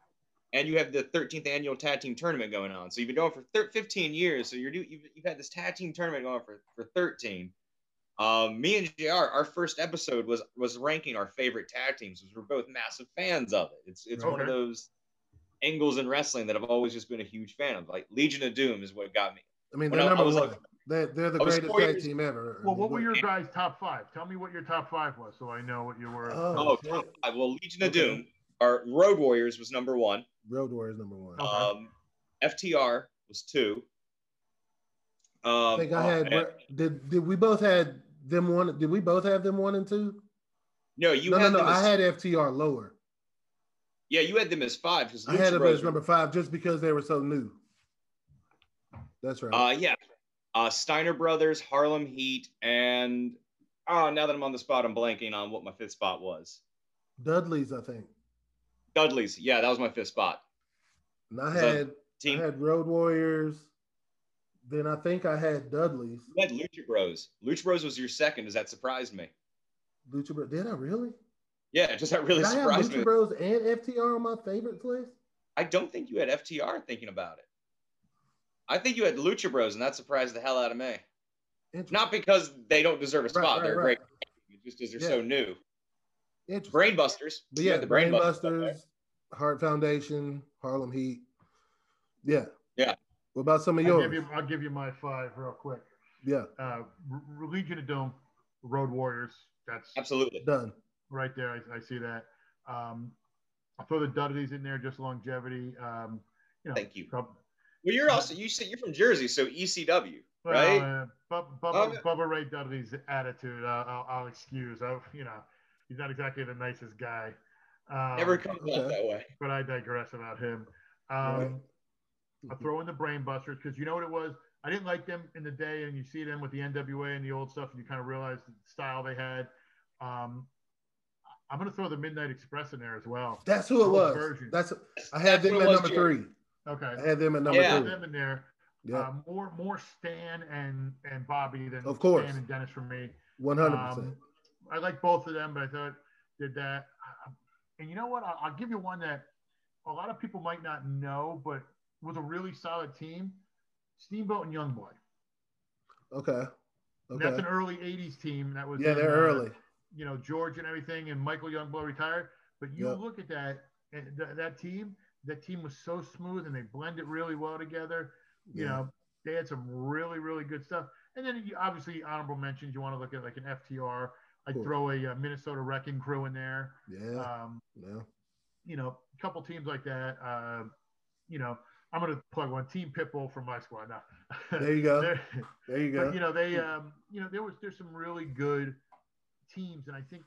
And you have the 13th annual tag team tournament going on. So you've been going for thir- 15 years. So you're do- you've, you've had this tag team tournament going for, for 13. Um, me and Jr. Our first episode was was ranking our favorite tag teams. because We're both massive fans of it. It's it's one of those angles in wrestling that I've always just been a huge fan of. Like Legion of Doom is what got me. I mean, when they're I- I number was one. like- they're, they're the greatest tag years- team ever. I Well, mean, what were your guys' top five? Tell me what your top five was, so I know what you were. Oh, Oh, top five. Well, Legion of Okay. Doom. Our Road Warriors was number one. Road Warriors number one. Okay. Um, FTR was two. Um, I think I oh, had. man. Did did we both had them one? Did we both have them one and two? no, you no, had no, no. them as, I had FTR lower. yeah, you had them as five I had them as number five just because they were so new. That's right. Uh, yeah, uh, Steiner Brothers, Harlem Heat, and oh, now that I'm on the spot, I'm blanking on what my fifth spot was. Dudley's, I think. Dudley's, yeah, that was my fifth spot. And I had Team I had Road Warriors. Then I think I had Dudley's. you had Lucha Bros. Lucha Bros was your second. Does that surprise me? Lucha Bros. Did I really? Yeah, just that really Did I have surprised Lucha me. Bros and FTR on my favorite list? I don't think you had FTR thinking about it. I think you had Lucha Bros, and that surprised the hell out of me. Interesting. Not because they don't deserve a spot; right, they're right. great, just because they're so new. Interesting. Brainbusters. But yeah, the the Brainbusters. up Hart Foundation, Harlem Heat. Yeah. Yeah. What about some of I'll yours? give you, I'll give you my five real quick. Yeah, Uh, R- Legion of Doom, Road Warriors. That's Absolutely. done. right there. I, I see that. Um, I'll throw the Dudleys in there, just longevity. Um, you know, Thank you. Bub- Well, you're also you said you're from Jersey, so ECW, well, right? uh, Bub- Bubba, Oh. Bubba Ray Dudley's attitude, uh, I'll, I'll excuse. I, you know, he's not exactly the nicest guy. Um, Never comes okay. out that way. but I digress about him. Right. Um, I throw in the brain busters because you know what it was. I didn't like them in the day, and you see them with the NWA and the old stuff, and you kind of realize the style they had. Um, I'm going to throw the Midnight Express in there as well. That's who it was. version. That's I had them what at number Jerry. three. Okay, I had them at number Yeah. Throw three. them in there. Yeah, Uh, more more Stan and and Bobby than Of course. Stan and Dennis for me. one hundred percent. Um, I like both of them, but I thought did that. And you know what? I'll, I'll give you one that a lot of people might not know, but was a really solid team. Steamboat and Youngblood. Okay. And That's an early '80s team. That was Yeah, in, they're uh, early. You know, George and everything, and Michael Youngblood retired. But you Yep. look at that, and th- that team. That team was so smooth, and they blended really well together. You Yeah. know, they had some really, really good stuff. And then you, obviously honorable mentions. You want to look at like an FTR. I'd Cool. throw a, uh Minnesota Wrecking Crew in there. Yeah. Um, Yeah. you know, a couple teams like that. Uh, you know, I'm gonna plug one Team Pitbull from my squad now. There you go. There you but go. you know they um you know there was there's some really good teams and i think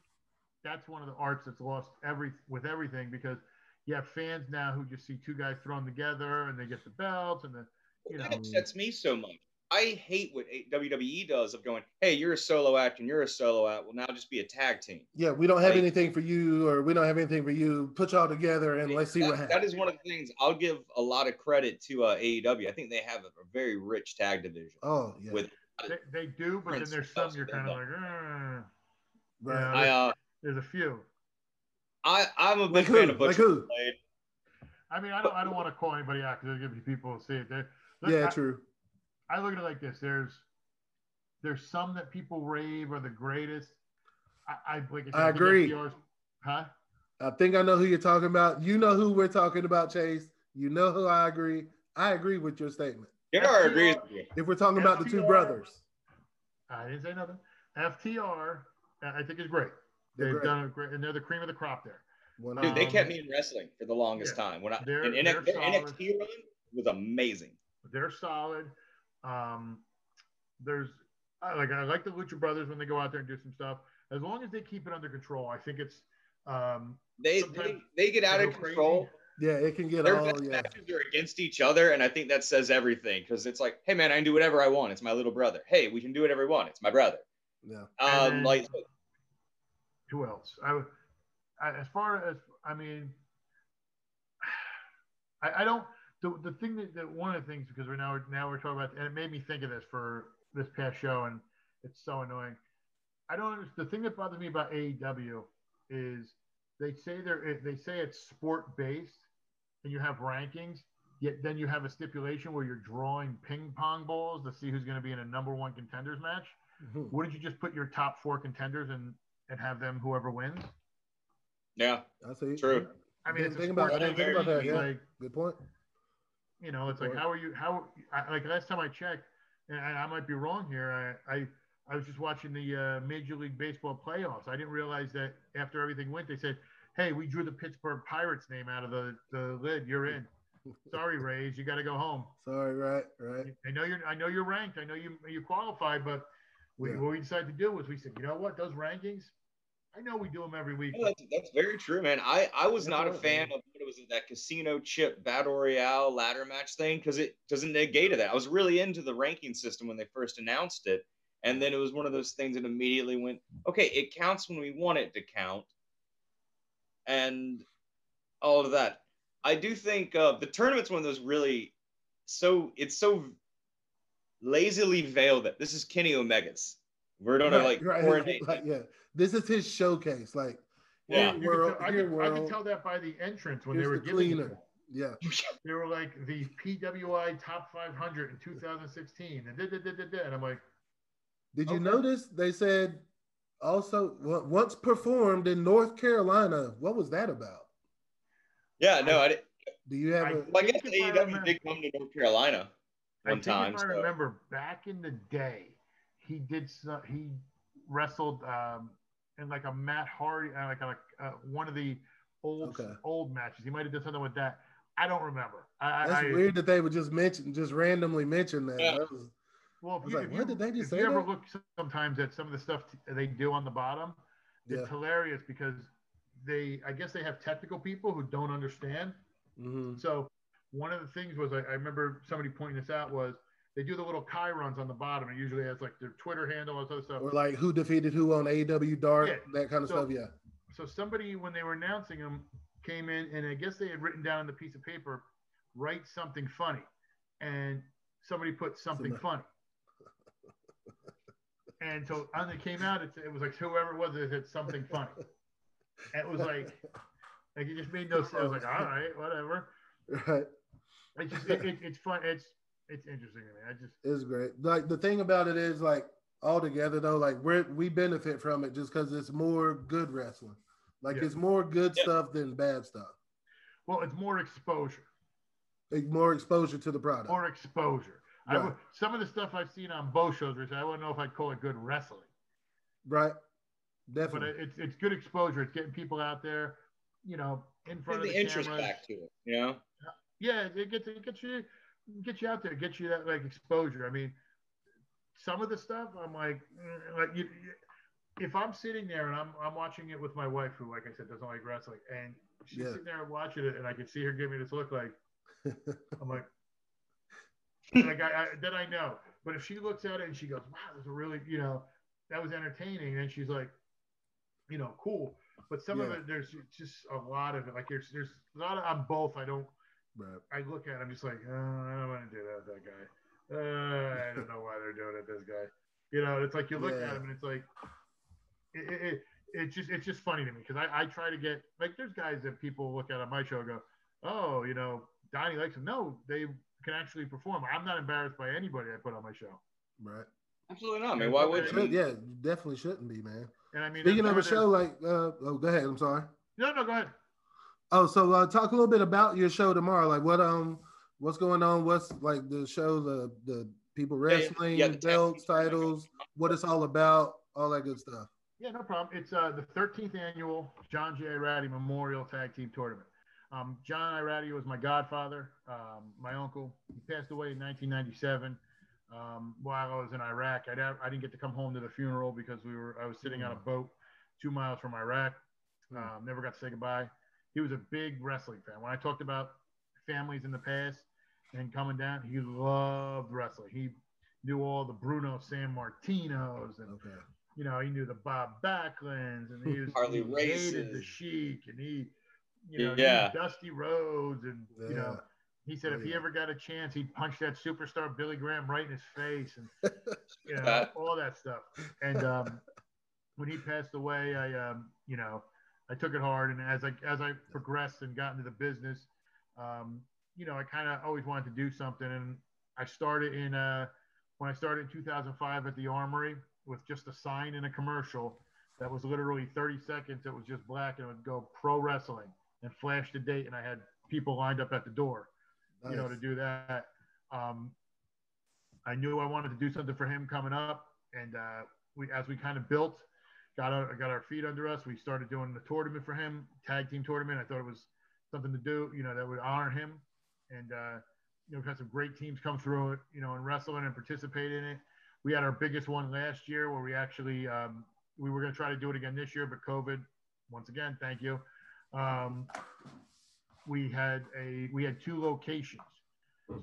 that's one of the arts that's lost every with everything because you have fans now who just see two guys thrown together and they get the belts and the you know That upsets me so much. I hate what WWE does of going, hey, you're a solo act and you're a solo act. Well, now just be a tag team. Yeah, we don't have Like- anything for you, or we don't have anything for you. Put y'all together and let's see that, what happens. That is one of the things I'll give a lot of credit to uh, AEW. I think they have a, a very rich tag division. oh yeah, with they, they do but then there's some you're kind of like "Uh," right. yeah. I uh, there's a few I I'm a Like big who? fan of Like Butcher who? Blade. i mean i don't i don't want to call anybody out because there's gonna be people who see it there look, yeah, I, true. I look at it like this there's there's some that people rave are the greatest i, I like I think agree. FTR's huh I think I know who you're talking about. You know who we're talking about, Chase. You know who I agree. I agree with your statement. Jr. FTR agrees with you. If we're talking about the two brothers, I didn't say nothing. FTR, I think is great. They're They've great. done a great, and they're the cream of the crop there. One Dude, they Um, kept me in wrestling for the longest yeah. time. When I and NXT, their. NXT run was amazing. They're solid. Um, there's I like I like the Lucha Brothers when they go out there and do some stuff. As long as they keep it under control, I think it's um, They they, they get out of go crazy. control. yeah, it can get Their all best yeah. matches are against each other, and I think that says everything because it's like, hey man, I can do whatever I want. It's my little brother. Hey, we can do whatever we want. It's my brother. Yeah. Um, And- like who else? I, would- I as far as I mean, I, I don't. The, the thing that, that one of the things because we're now now we're talking about and it made me think of this for this past show and it's so annoying. I don't understand. The thing that bothers me about AEW is they say they're they say it's sport based and you have rankings. Yet then you have a stipulation where you're drawing ping pong balls to see who's going to be in a number one contenders match. Mhm. Wouldn't you just put your top four contenders and and have them whoever wins? yeah, that's. True. I mean, Didn't it's think about- sport I didn't think about that, yeah. Like Good point. you know, it's like Right. how are you? How I, like last time I checked, and I, I might be wrong here. I, I I was just watching the uh, Major League Baseball playoffs. I didn't realize that after everything went, they said, "Hey, we drew the Pittsburgh Pirates name out of the the lid. You're in. Sorry, Rays, you got to go home. Sorry, right, right. I know you're I know you're ranked. I know you you qualified, but we, Yeah. what we decided to do was we said, you know what, those rankings, I know we do them every week. No, that's, that's very true, man. I, I was That's not a fan man. of what it was that casino chip battle royale ladder match thing because it doesn't negate that. I was really into the ranking system when they first announced it, and then it was one of those things that immediately went, okay, it counts when we want it to count, and all of that. I do think uh, the tournament's one of those really so it's so lazily veiled that this is Kenny Omega's. We're gonna Right, like right. Like, yeah, this is his showcase. Like, Yeah. here, You could world, tell- I, here, could, I could tell that by the entrance when Here's they were the giving it. cleaner. Yeah, they were like the PWI top 500 in 2016, and da, da, da, da, da. and I'm like, Did you notice they said also w- once performed in North Carolina? What was that about? Yeah, no, I didn't. Do you have I- a Well, I guess think if I AEW remember- did come to North Carolina I one think time. if I so- remember back in the day, he did so, he wrestled um, in like a Matt Hardy, uh, like a, uh, one of the old Okay. old matches. He might have done something with that. I don't remember. I, That's I, weird that they would just mention, just randomly mention that. Yeah. That was- Well, if I was you, like, if what, you, did they just if say you ever look sometimes at some of the stuff t- they do on the bottom, yeah. it's hilarious because they, I guess they have technical people who don't understand. hmm So one of the things was I, I remember somebody pointing this out was they do the little chirons on the bottom. It usually has like their Twitter handle and other stuff. Or like who defeated who on AEW Dark, Yeah. that kind of So- stuff. Yeah. So somebody when they were announcing them came in and I guess they had written down on the piece of paper, write something funny, and somebody put something Some- funny. And so when it came out, it, it was like whoever it was, it said something funny. And it was like, like it just made no sense. I was like, all right, whatever. Right. It's just, it, it, it's fun. It's, it's interesting to me. I just, It's great. Like the thing about it is like altogether though, like we're we benefit from it just because it's more good wrestling. Like Yeah. it's more good Yeah. stuff than bad stuff. well, it's more exposure, Like more exposure to the product. more exposure. I Right. would, some of the stuff I've seen on both shows, Rich, I wouldn't know if I'd call it good wrestling. right. Definitely. it- it's it's good exposure. It's getting people out there. you know, in front the of the interest cameras. back to it. You know. Yeah, it gets it gets you gets you out there, get you that like exposure. I mean, some of the stuff I'm like, mm, like you, if I'm sitting there and I'm I'm watching it with my wife, who like I said doesn't like wrestling, and she's Yeah. sitting there watching it, and I can see her give me this look like I'm like, like I, I then I know. But if she looks at it and she goes, "Wow, that's a really you know that was entertaining," and she's like, you know, cool. But some of it, there's just a lot of it. Like there's there's a lot of on both. I don't. Right. I look at him, I'm just like, oh, I don't want to do that with that guy. Uh, I don't know why they're doing it. This guy, you know, it's like you look Yeah. at him and it's like, it, it, it it's just it's just funny to me because I, I try to get like there's guys that people look at on my show and go, oh, you know, Donnie likes him. No, they can actually perform. I'm not embarrassed by anybody I put on my show. Right. Absolutely not. I mean, why would you? Should- yeah, definitely shouldn't be, man. And I mean, Speaking of a show like, uh, oh, go ahead. I'm sorry. no, no, go ahead. Oh, so uh, talk a little bit about your show tomorrow. Like, what um, what's going on? What's like the show, the the people Yeah, yeah, wrestling, yeah, the tag belts, titles, what it's all about, all that good stuff. Yeah, no problem. It's uh, the 13th annual John J. Irati Memorial Tag Team Tournament. Um, John Irati was my godfather, um, my uncle. He passed away in 1997 um, while I was in Iraq. I, I didn't get to come home to the funeral because we were I was sitting on a boat two miles from Iraq. Um, never got to say goodbye. He was a big wrestling fan. When I talked about families in the past and coming down, he loved wrestling. He knew all the Bruno Sammartinos and Okay. you know, he knew the Bob Backlunds and he was Harley he hated the Sheik and he, you know, Yeah. he Dusty Rhodes and you know, he said if he ever got a chance, he'd punch that superstar Billy Graham right in his face and you know all that stuff. And um, when he passed away, I um, you know, I took it hard. And as I as I progressed and got into the business, um, you know, I kind of always wanted to do something. And I started in uh, when I started in 2005 at the Armory with just a sign and a commercial that was literally 30 seconds. It was just black and it would go pro wrestling and flash the date. And I had people lined up at the door you know, to do that. Um, I knew I wanted to do something for him coming up, and uh, we, as we kind of built, got our, got our feet under us, we started doing the tournament for him, tag team tournament. I thought it was something to do, you know, that would honor him, and uh, you know, we've had some great teams come through it, you know, and wrestling and participate in it. We had our biggest one last year where we actually um, we were going to try to do it again this year, but COVID, once again, thank you. Um, we had a we had two locations.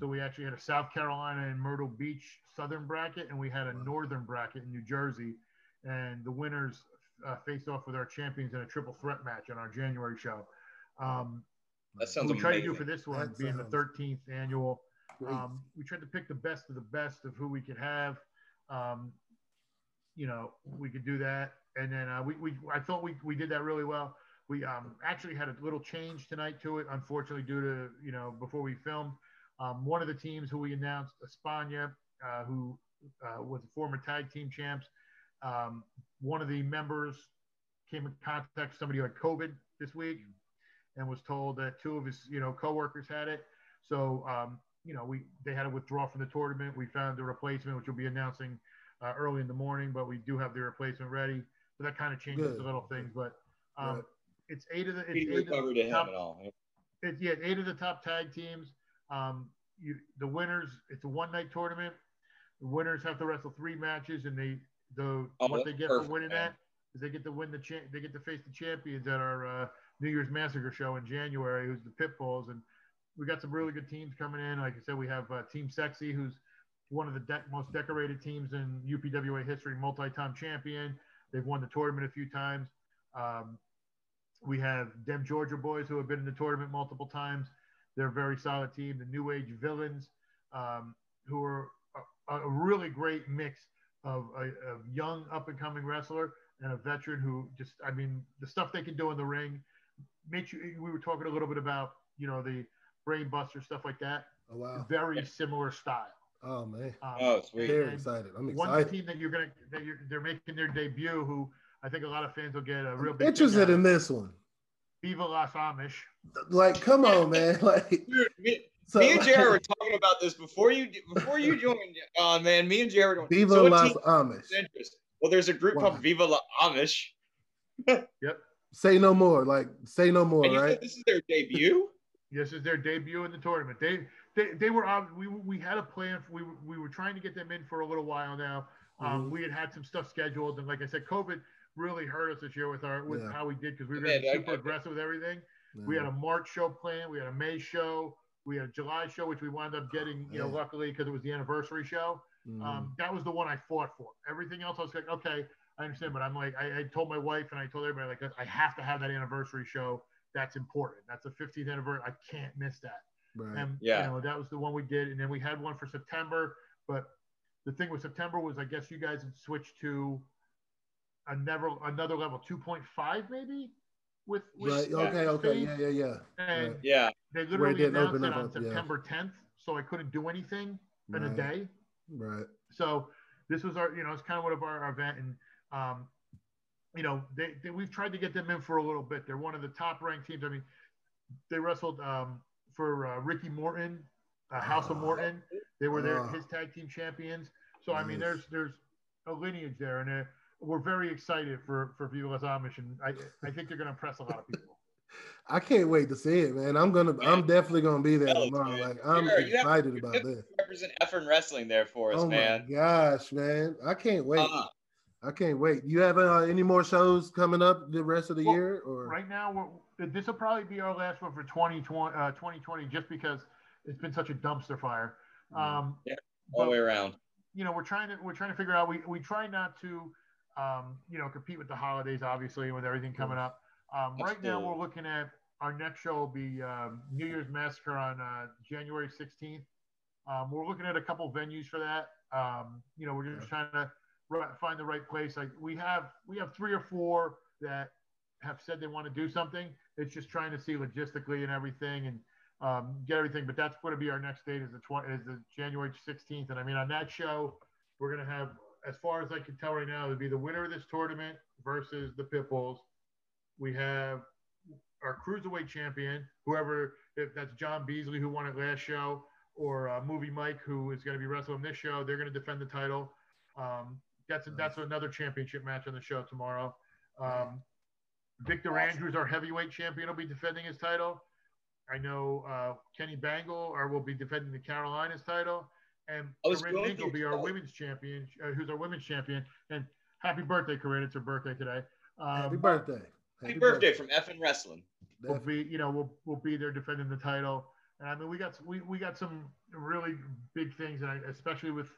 So we actually had a South Carolina and Myrtle Beach Southern bracket, and we had a Northern bracket in New Jersey. And the winners uh, faced off with our champions in a triple threat match on our January show. Um, That sounds what we tried to amazing. do for this one, That being the 13th annual, um, we tried to pick the best of the best of who we could have. Um, you know, we could do that, and then uh, we, we I thought we, we did that really well. We um, actually had a little change tonight to it, unfortunately, due to you know before we filmed. Um, one of the teams who we announced, Espana, uh, who uh, was a former tag team champs. Um, one of the members came in contact with somebody who had COVID this week, and was told that two of his you know coworkers had it. So um, you know we they had to withdraw from the tournament. We found the replacement, which we'll be announcing uh, early in the morning, but we do have the replacement ready. So that kind of changes Good. the little things, but um, Right. it's eight of the it's Speedy eight of the top, all. it's yeah, eight of the top tag teams. Um, you the winners. It's a one night tournament. The winners have to wrestle three matches, and they the Oh, what they get perfect, for winning man. that is they get to win the cha- they get to face the champions at our uh, New Year's Massacre show in January, who's the Pitbulls, and we got some really good teams coming in. Like I said, we have uh, Team Sexy, who's one of the de- most decorated teams in UPWA history, multi-time champion. They've won the tournament a few times. Um, we have Dem Georgia boys who have been in the tournament multiple times. They're a very solid team. The New Age Villains, um, who are a, a really great mix of a, a young up and coming wrestler and a veteran who just, I mean, the stuff they can do in the ring makes you. We were talking a little bit about, you know, the brainbuster stuff like that. Oh wow. Very similar style. Oh man. Um, Oh, sweet. Very excited. I'm excited. one team that you're gonna that you're, they're making their debut, who I think a lot of fans will get a real big Interested kick in this one. Viva Las Amish. Like, come on, man. Like, Dude, me, so, me and Jared were talking about this before you before you joined. Uh, man, me and Jared. were- Viva so what Las team Amish. is interest? Well, there's a group Wow. called Viva La Amish. Yep. say no more. Like say no more, And you right? said this is their debut. This is their debut in the tournament. They they, they were ob- we we had a plan. We were- we were trying to get them in for a little while now. Um, Mhm. We had had some stuff scheduled, and like I said, COVID really hurt us this year with our with Yeah. how we did because we were Yeah, gonna I- super I- aggressive with everything. We had a March show planned. We had a May show. We had a July show, which we wound up getting, you know, luckily because it was the anniversary show. Mhm. Um, that was the one I fought for. Everything else, I was like, okay, I understand, but I'm like, I, I told my wife and I told everybody, like, I have to have that anniversary show. That's important. That's the 15th anniversary. I can't miss that. right. And Yeah. you know, that was the one we did, and then we had one for September. But the thing with September was, I guess you guys had switched to another another level, 2.5 maybe. With, with right. Okay. Okay. speed. Yeah. Yeah. Yeah. And Right. Yeah. They literally didn't announced open it up, on yeah. September 10th, so I couldn't do anything in a day. Right. So this was our, you know, it's kind of one of our, our event, and um, you know, they, they we've tried to get them in for a little bit. They're one of the top ranked teams. I mean, they wrestled um, for uh, Ricky Morton, uh, House of Morton. They were their Oh. his tag team champions. So I mean, there's there's a lineage there, and uh, we're very excited for for Viva Las Amish, and I I think they're going to impress a lot of people. I can't wait to see it, man. I'm gonna. I'm definitely gonna be there Fellas, tomorrow. man. Like I'm Sure, you have- excited you about this. Represent effing wrestling there for us, Oh man. my gosh, man! I can't wait. Uh, I can't wait. You have uh, any more shows coming up the rest of the Well, year, or Right now, we're, this will probably be our last one for 2020, uh, 2020 just because it's been such a dumpster fire. Um, Yeah, all the way around. you know, we're trying to we're trying to figure out. We we try not to, um, you know, compete with the holidays, obviously, with everything coming up. Um, right now, we're looking at our next show will be um, New Year's Massacre on uh, January 16th. Um, we're looking at a couple venues for that. Um, you know, we're just trying to find the right place. Like we have we have three or four that have said they want to do something. It's just trying to see logistically and everything and um, get everything. But that's going to be our next date is the 20, is the January 16th. And I mean, on that show, we're going to have, as far as I can tell right now, it'd be the winner of this tournament versus the Pitbulls. We have our cruiserweight champion, whoever, if that's John Beasley who won it last show, or uh, Movie Mike who is going to be wrestling this show. They're going to defend the title. Um, that's that's another championship match on the show tomorrow. Um, Victor Andrews, our heavyweight champion, will be defending his title. I know uh, Kenny Bangle or will be defending the Carolinas title, and I Corinne going Mink will be our women's champion, uh, who's our women's champion. And happy birthday, Corinne! It's her birthday today. Um, happy birthday! Happy birthday from effing wrestling. We'll be, you know, we'll we'll be there defending the title. And I mean, we got we, we got some really big things, and I, especially with,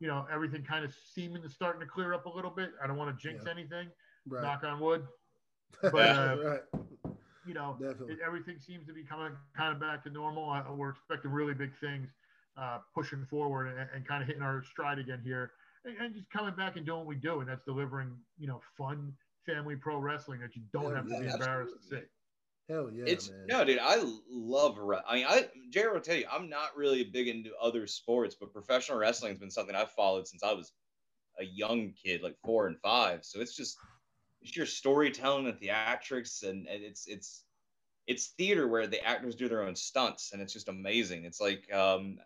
you know, everything kind of seeming to starting to clear up a little bit. I don't want to jinx Yeah. anything. Right. Knock on wood. but, uh, right. You know, it, everything seems to be coming kind of back to normal. I, we're expecting really big things, uh, pushing forward and, and kind of hitting our stride again here, and, and just coming back and doing what we do, and that's delivering, you know, fun family pro wrestling that you don't Yeah, have to be embarrassed to absolutely. see. Hell yeah, it's man. no, dude. I love. I mean, I Jared will tell you, I'm not really big into other sports, but professional wrestling has been something I've followed since I was a young kid, like four and five. So it's just it's your storytelling and theatrics, and, and it's it's it's theater where the actors do their own stunts, and it's just amazing. It's like um,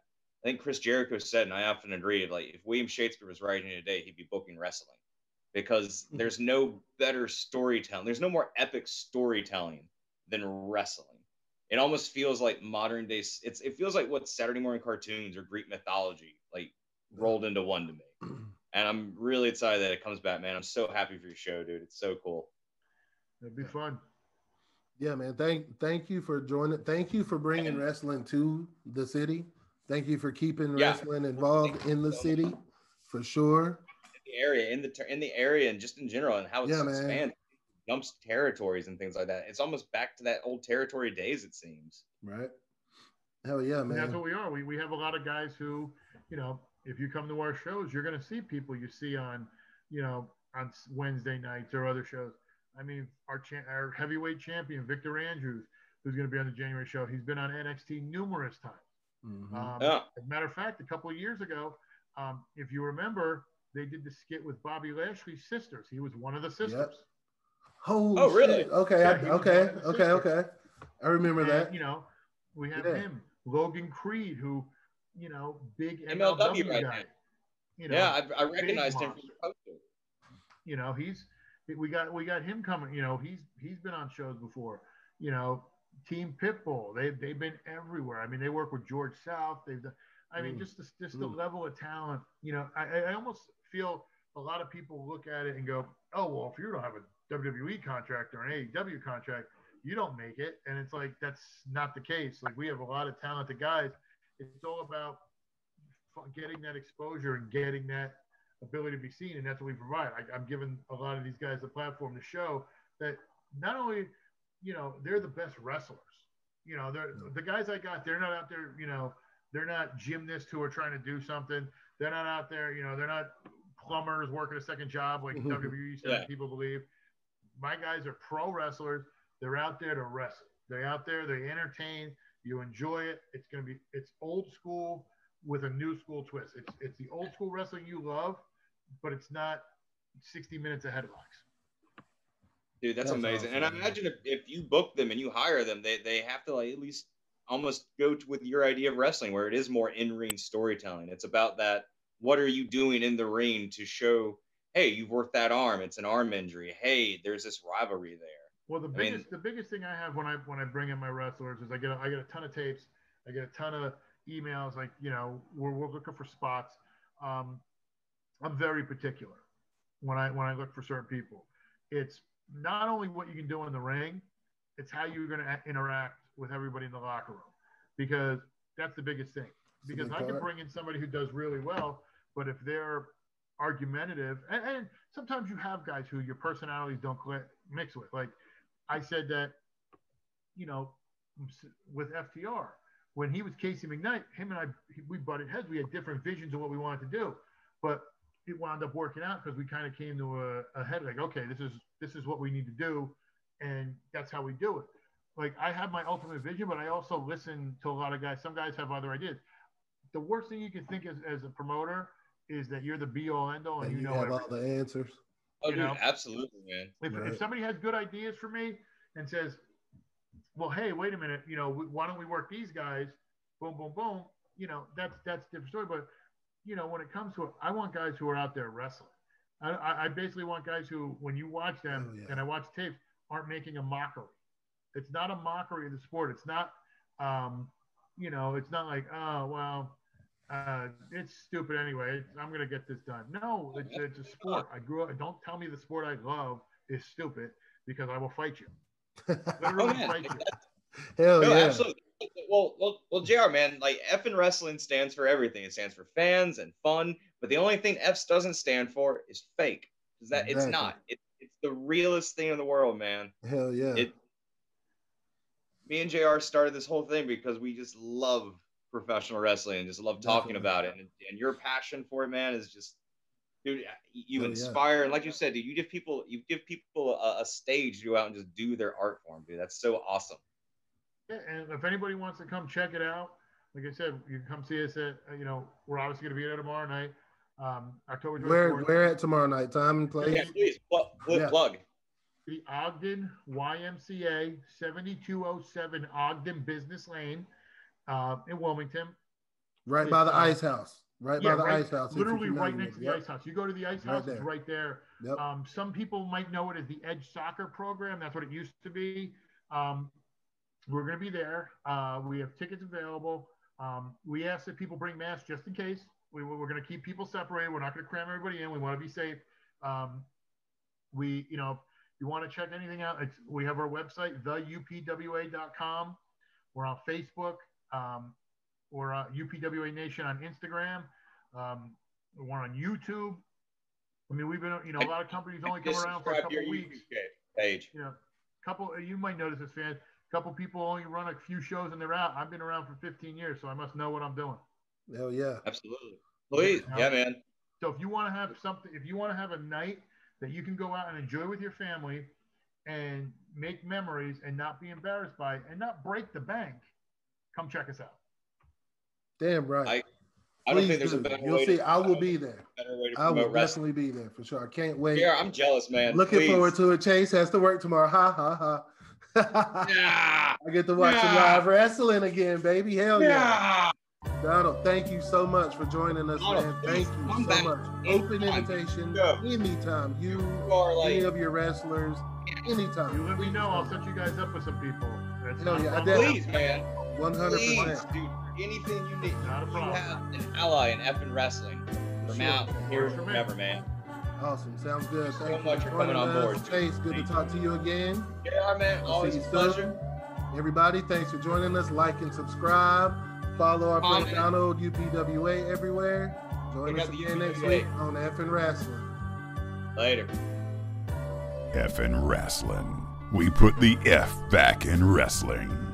I think Chris Jericho said, and I often agree, like if William Shakespeare was writing today, he'd be booking wrestling because Mhm. there's no better storytelling. There's no more epic storytelling than wrestling. It almost feels like modern day. It's it feels like what Saturday morning cartoons or Greek mythology like rolled into one to me. And I'm really excited that it comes back, man. I'm so happy for your show, dude. It's so cool. It'd be fun. Yeah, man. Thank thank you for joining. Thank you for bringing And- wrestling to the city. Thank you for keeping Yeah. wrestling involved in the city, for sure. In the area, in the ter- in the area, and just in general, and how it's Yeah, man. expanded, jumps territories and things like that. It's almost back to that old territory days. It seems. Right. Hell yeah, And that's what we are. We, we have a lot of guys who, you know, if you come to our shows, you're going to see people you see on, you know, on Wednesday nights or other shows. I mean, our cha- our heavyweight champion Victor Andrews, who's going to be on the January show, he's been on NXT numerous times. Mhm. Um, Yeah. As a matter of fact, a couple of years ago, um, if you remember, they did the skit with Bobby Lashley's sisters. He was one of the sisters. Holy Oh, really? Okay, Yeah, I, okay, one of the okay, okay. I remember And, that. You know, we have Yeah. him, Logan Creed, who, you know, big MLW MLW, right guy. now. You know, yeah, I, I recognized him from the poster. you know, he's We got we got him coming. You know, he's he's been on shows before. You know, Team Pitbull. They they've been everywhere. I mean, they work with George South. They've done. I mean, Mm. just the, just the Mm. level of talent. You know, I, I- I almost feel a lot of people look at it and go, "Oh, well, if you don't have a WWE contract or an AEW contract, you don't make it." And it's like that's not the case. Like we have a lot of talented guys. It's all about getting that exposure and getting that ability to be seen, and that's what we provide. I, I'm giving a lot of these guys the platform to show that not only, you know, they're the best wrestlers. You know, they're the guys I got. They're not out there. You know, they're not gymnasts who are trying to do something. They're not out there. You know, they're not plumbers working a second job like Mhm. WWE said Yeah. people believe. My guys are pro wrestlers. They're out there to wrestle. They're out there. They entertain. You enjoy it. It's gonna be. It's old school with a new school twist. It's it's the old school wrestling you love, but it's not 60 minutes ahead of headlocks. Dude, that's, That's amazing. And I imagine if, if you book them and you hire them, they, they have to like at least almost go to, with your idea of wrestling, where it is more in ring storytelling. It's about that. What are you doing in the ring to show? Hey, you've worked that arm. It's an arm injury. Hey, there's this rivalry there. Well, the I mean- biggest the biggest thing I have when I when I bring in my wrestlers is I get a, I get a ton of tapes, I get a ton of emails. Like you know, we're, we're looking for spots. Um, I'm very particular when I when I look for certain people. It's not only what you can do in the ring, it's how you're going to interact with everybody in the locker room, because that's the biggest thing. Because I can bring in somebody who does really well, but if they're argumentative, and, and sometimes you have guys who your personalities don't mix with. Like I said that, you know, with FTR, when he was Casey McKnight, him and I, we butted heads. We had different visions of what we wanted to do, but it wound up working out because we kind of came to a, a head like, okay, this is this is what we need to do, and that's how we do it. Like I have my ultimate vision, but I also listen to a lot of guys. Some guys have other ideas. The worst thing you can think as, as a promoter is that you're the be all end all and And you you know have all the answers. Oh, You dude, know? absolutely, man. If, Right. if somebody has good ideas for me and says, well, hey, wait a minute, you know, why don't we work these guys? Boom, boom, boom. You know, that's that's a different story. But you know, when it comes to it, I want guys who are out there wrestling. I, I, I basically want guys who, when you watch them Oh, yeah. and I watch tapes, aren't making a mockery. It's not a mockery of the sport. It's not, um, you know, it's not like, oh well, uh, it's stupid anyway. It's, I'm gonna get this done. No, it's, it's a sport. I grew up. Don't tell me the sport I love is stupid because I will fight you. Literally Oh, yeah. fight you. Hell no, yeah. absolutely. Well, well, well, Jr. Man, like F in wrestling stands for everything. It stands for fans and fun. But the only thing F doesn't stand for is fake. Is that it's not. It, it's the realest thing in the world, man. Hell yeah. It. Me and Jr. started this whole thing because we just love professional wrestling and just love talking Definitely. about it. And, and your passion for it, man, is just, dude. You Oh, yeah. inspire, and like you said, dude, you give people, you give people a, a stage to go out and just do their art form, dude. That's so awesome. Yeah, and if anybody wants to come check it out, like I said, you can come see us at, uh, you know, we're obviously going to be there tomorrow night, um, October 24th. where where at tomorrow night? Time and place? Yeah, please plug. plug, Yeah. plug. The Ogden YMCA, 7207 Ogden Business Lane uh, in Wilmington. Right by the uh, ice house. Right Yeah, by the right- ice house. Literally right next to the it. ice house. You go to the ice Right house, it's right there. Yep. Um, some people might know it as the Edge Soccer Program. That's what it used to be. Um, we're going to be there. Uh, we have tickets available. Um, we ask that people bring masks just in case. We, we're going to keep people separated. We're not going to cram everybody in. We want to be safe. Um, we, you know, if you want to check anything out, it's, we have our website, theupwa.com. We're on Facebook. Um, we're uh, UPWA Nation on Instagram. Um, we're on YouTube. I mean, we've been, you know, a lot of companies only come around for a couple your weeks. YouTube page. You know, couple. You might notice this, fan. A couple people only run a few shows and they're out. I've been around for 15 years, so I must know what I'm doing. Hell yeah. Absolutely. Please, yeah, man. So if you want to have something, if you want to have a night that you can go out and enjoy with your family and make memories and not be embarrassed by it and not break the bank, come check us out. Damn right. I- I don't Please think there's a do. better You'll way. see. to, I will be there. better way to I will wrestling. definitely be there for sure. I can't wait. Yeah, I'm jealous, man. Looking Please. forward to it. Chase has to work tomorrow. Ha ha ha. Yeah. I get to watch Yeah. live wrestling again, baby. Hell yeah. Yeah. Donald, thank you so much for joining us, Donald, man. Thank you come so back much. anytime. Open invitation Yeah. anytime. You, You are any of your wrestlers, anytime. You let me know. I'll set you guys up with some people. That's Hell not a yeah, I problem. please, man. 100%. Please, dude. Anything you need. Not a You have an ally in effing wrestling. From Sure. out here, Works for me. man. Awesome. Sounds good. so you much for for coming joining on us. board. Chase, good to talk to you again. Yeah, man. I'll Always a pleasure. soon. Everybody, thanks for joining us. Like and subscribe. Follow our friend Donald, UPWA, everywhere. Join Check us out the again next week on Effin' Wrestling. Later. F in wrestling. We put the F back in wrestling.